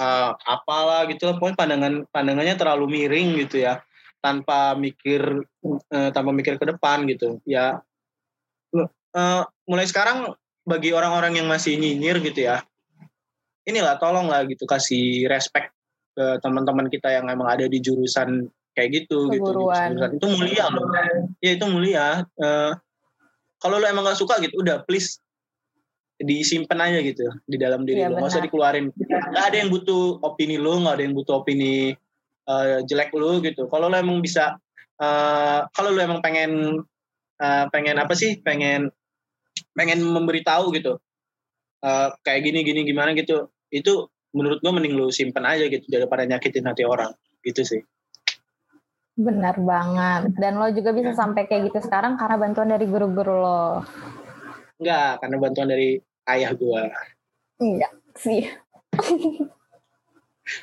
eh, apalah gitu lah. Pokoknya pandangan pandangannya terlalu miring gitu ya. Tanpa mikir eh, tanpa mikir ke depan gitu. Ya Eh, mulai sekarang bagi orang-orang yang masih nyinyir gitu ya inilah tolonglah gitu kasih respect ke teman-teman kita yang emang ada di jurusan kayak gitu gitu di Keguruan. jurusan. Itu mulia loh. Ya itu mulia. Eh, kalau lo emang gak suka gitu udah please disimpan aja gitu di dalam diri Iya, lo nggak usah dikeluarin. Nggak ada yang butuh opini lo nggak ada yang butuh opini eh, jelek lo gitu. Kalau lo emang bisa eh, kalau lo emang pengen eh, pengen apa sih pengen pengen memberitahu gitu eh, kayak gini gini gimana gitu itu menurut gue mending lu simpen aja gitu daripada nyakitin hati orang. Gitu sih Benar banget. Dan lo juga bisa sampai kayak gitu sekarang karena bantuan dari guru-guru lo. enggak karena bantuan dari ayah gue Iya sih.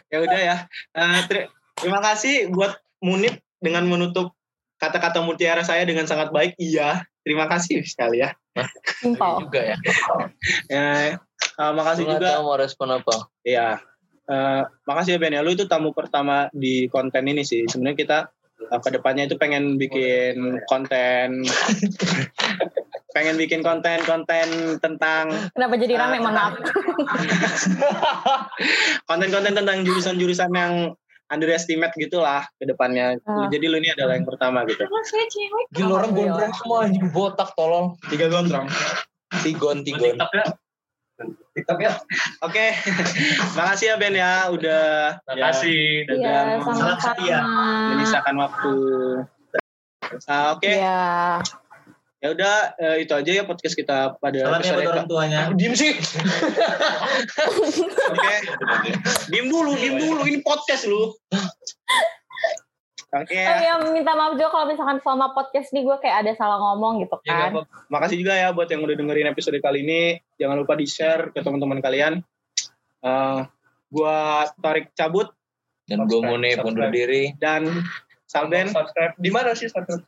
ya udah ya Eh, ter- terima kasih buat Munib dengan menutup kata-kata mutiara saya dengan sangat baik iya terima kasih sekali ya Iya Simpel. juga ya. ya eh, makasih Gue nggak juga tahu mau respon apa. ya eh, makasih ya Ben ya lu itu tamu pertama di konten ini sih sebenarnya kita eh, ke depannya itu pengen bikin konten pengen bikin konten-konten tentang Kenapa jadi rame? Mohon maaf. konten-konten tentang jurusan-jurusan yang underestimate gitulah ke depannya. Ah. Jadi lu ini adalah yang pertama gitu. Gila orang gondrong semua anjing botak tolong. Tiga gondrong. Tigon tigon. TikTok ya. Oke. Makasih ya Ben ya udah Makasih. ya, udah setia. sama-sama. menyisakan waktu. Ah, Oke, Iya. ya udah eh, itu aja ya podcast kita pada Salam ya episode buat orang tuanya. Diem sih. Oke. Diem dulu, diem dulu. Ini podcast lu. Oke. Oh iya, minta maaf juga kalau misalkan selama podcast nih gue kayak ada salah ngomong gitu Ya, kan. apa-apa. Makasih juga ya buat yang udah dengerin episode kali ini. Jangan lupa di-share ke teman-teman kalian. Eh, gua tarik cabut Dan gue mau nih Subscribe, undur diri. dan Salben. subscribe di mana sih subscribe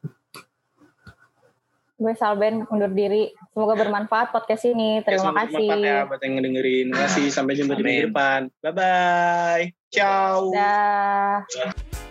Gue Salben undur diri. Semoga bermanfaat podcast ini. Terima Semoga kasih. bermanfaat ya buat yang ngedengerin. Terima kasih. Sampai jumpa di Amin. minggu depan. Bye bye. Ciao. Dah.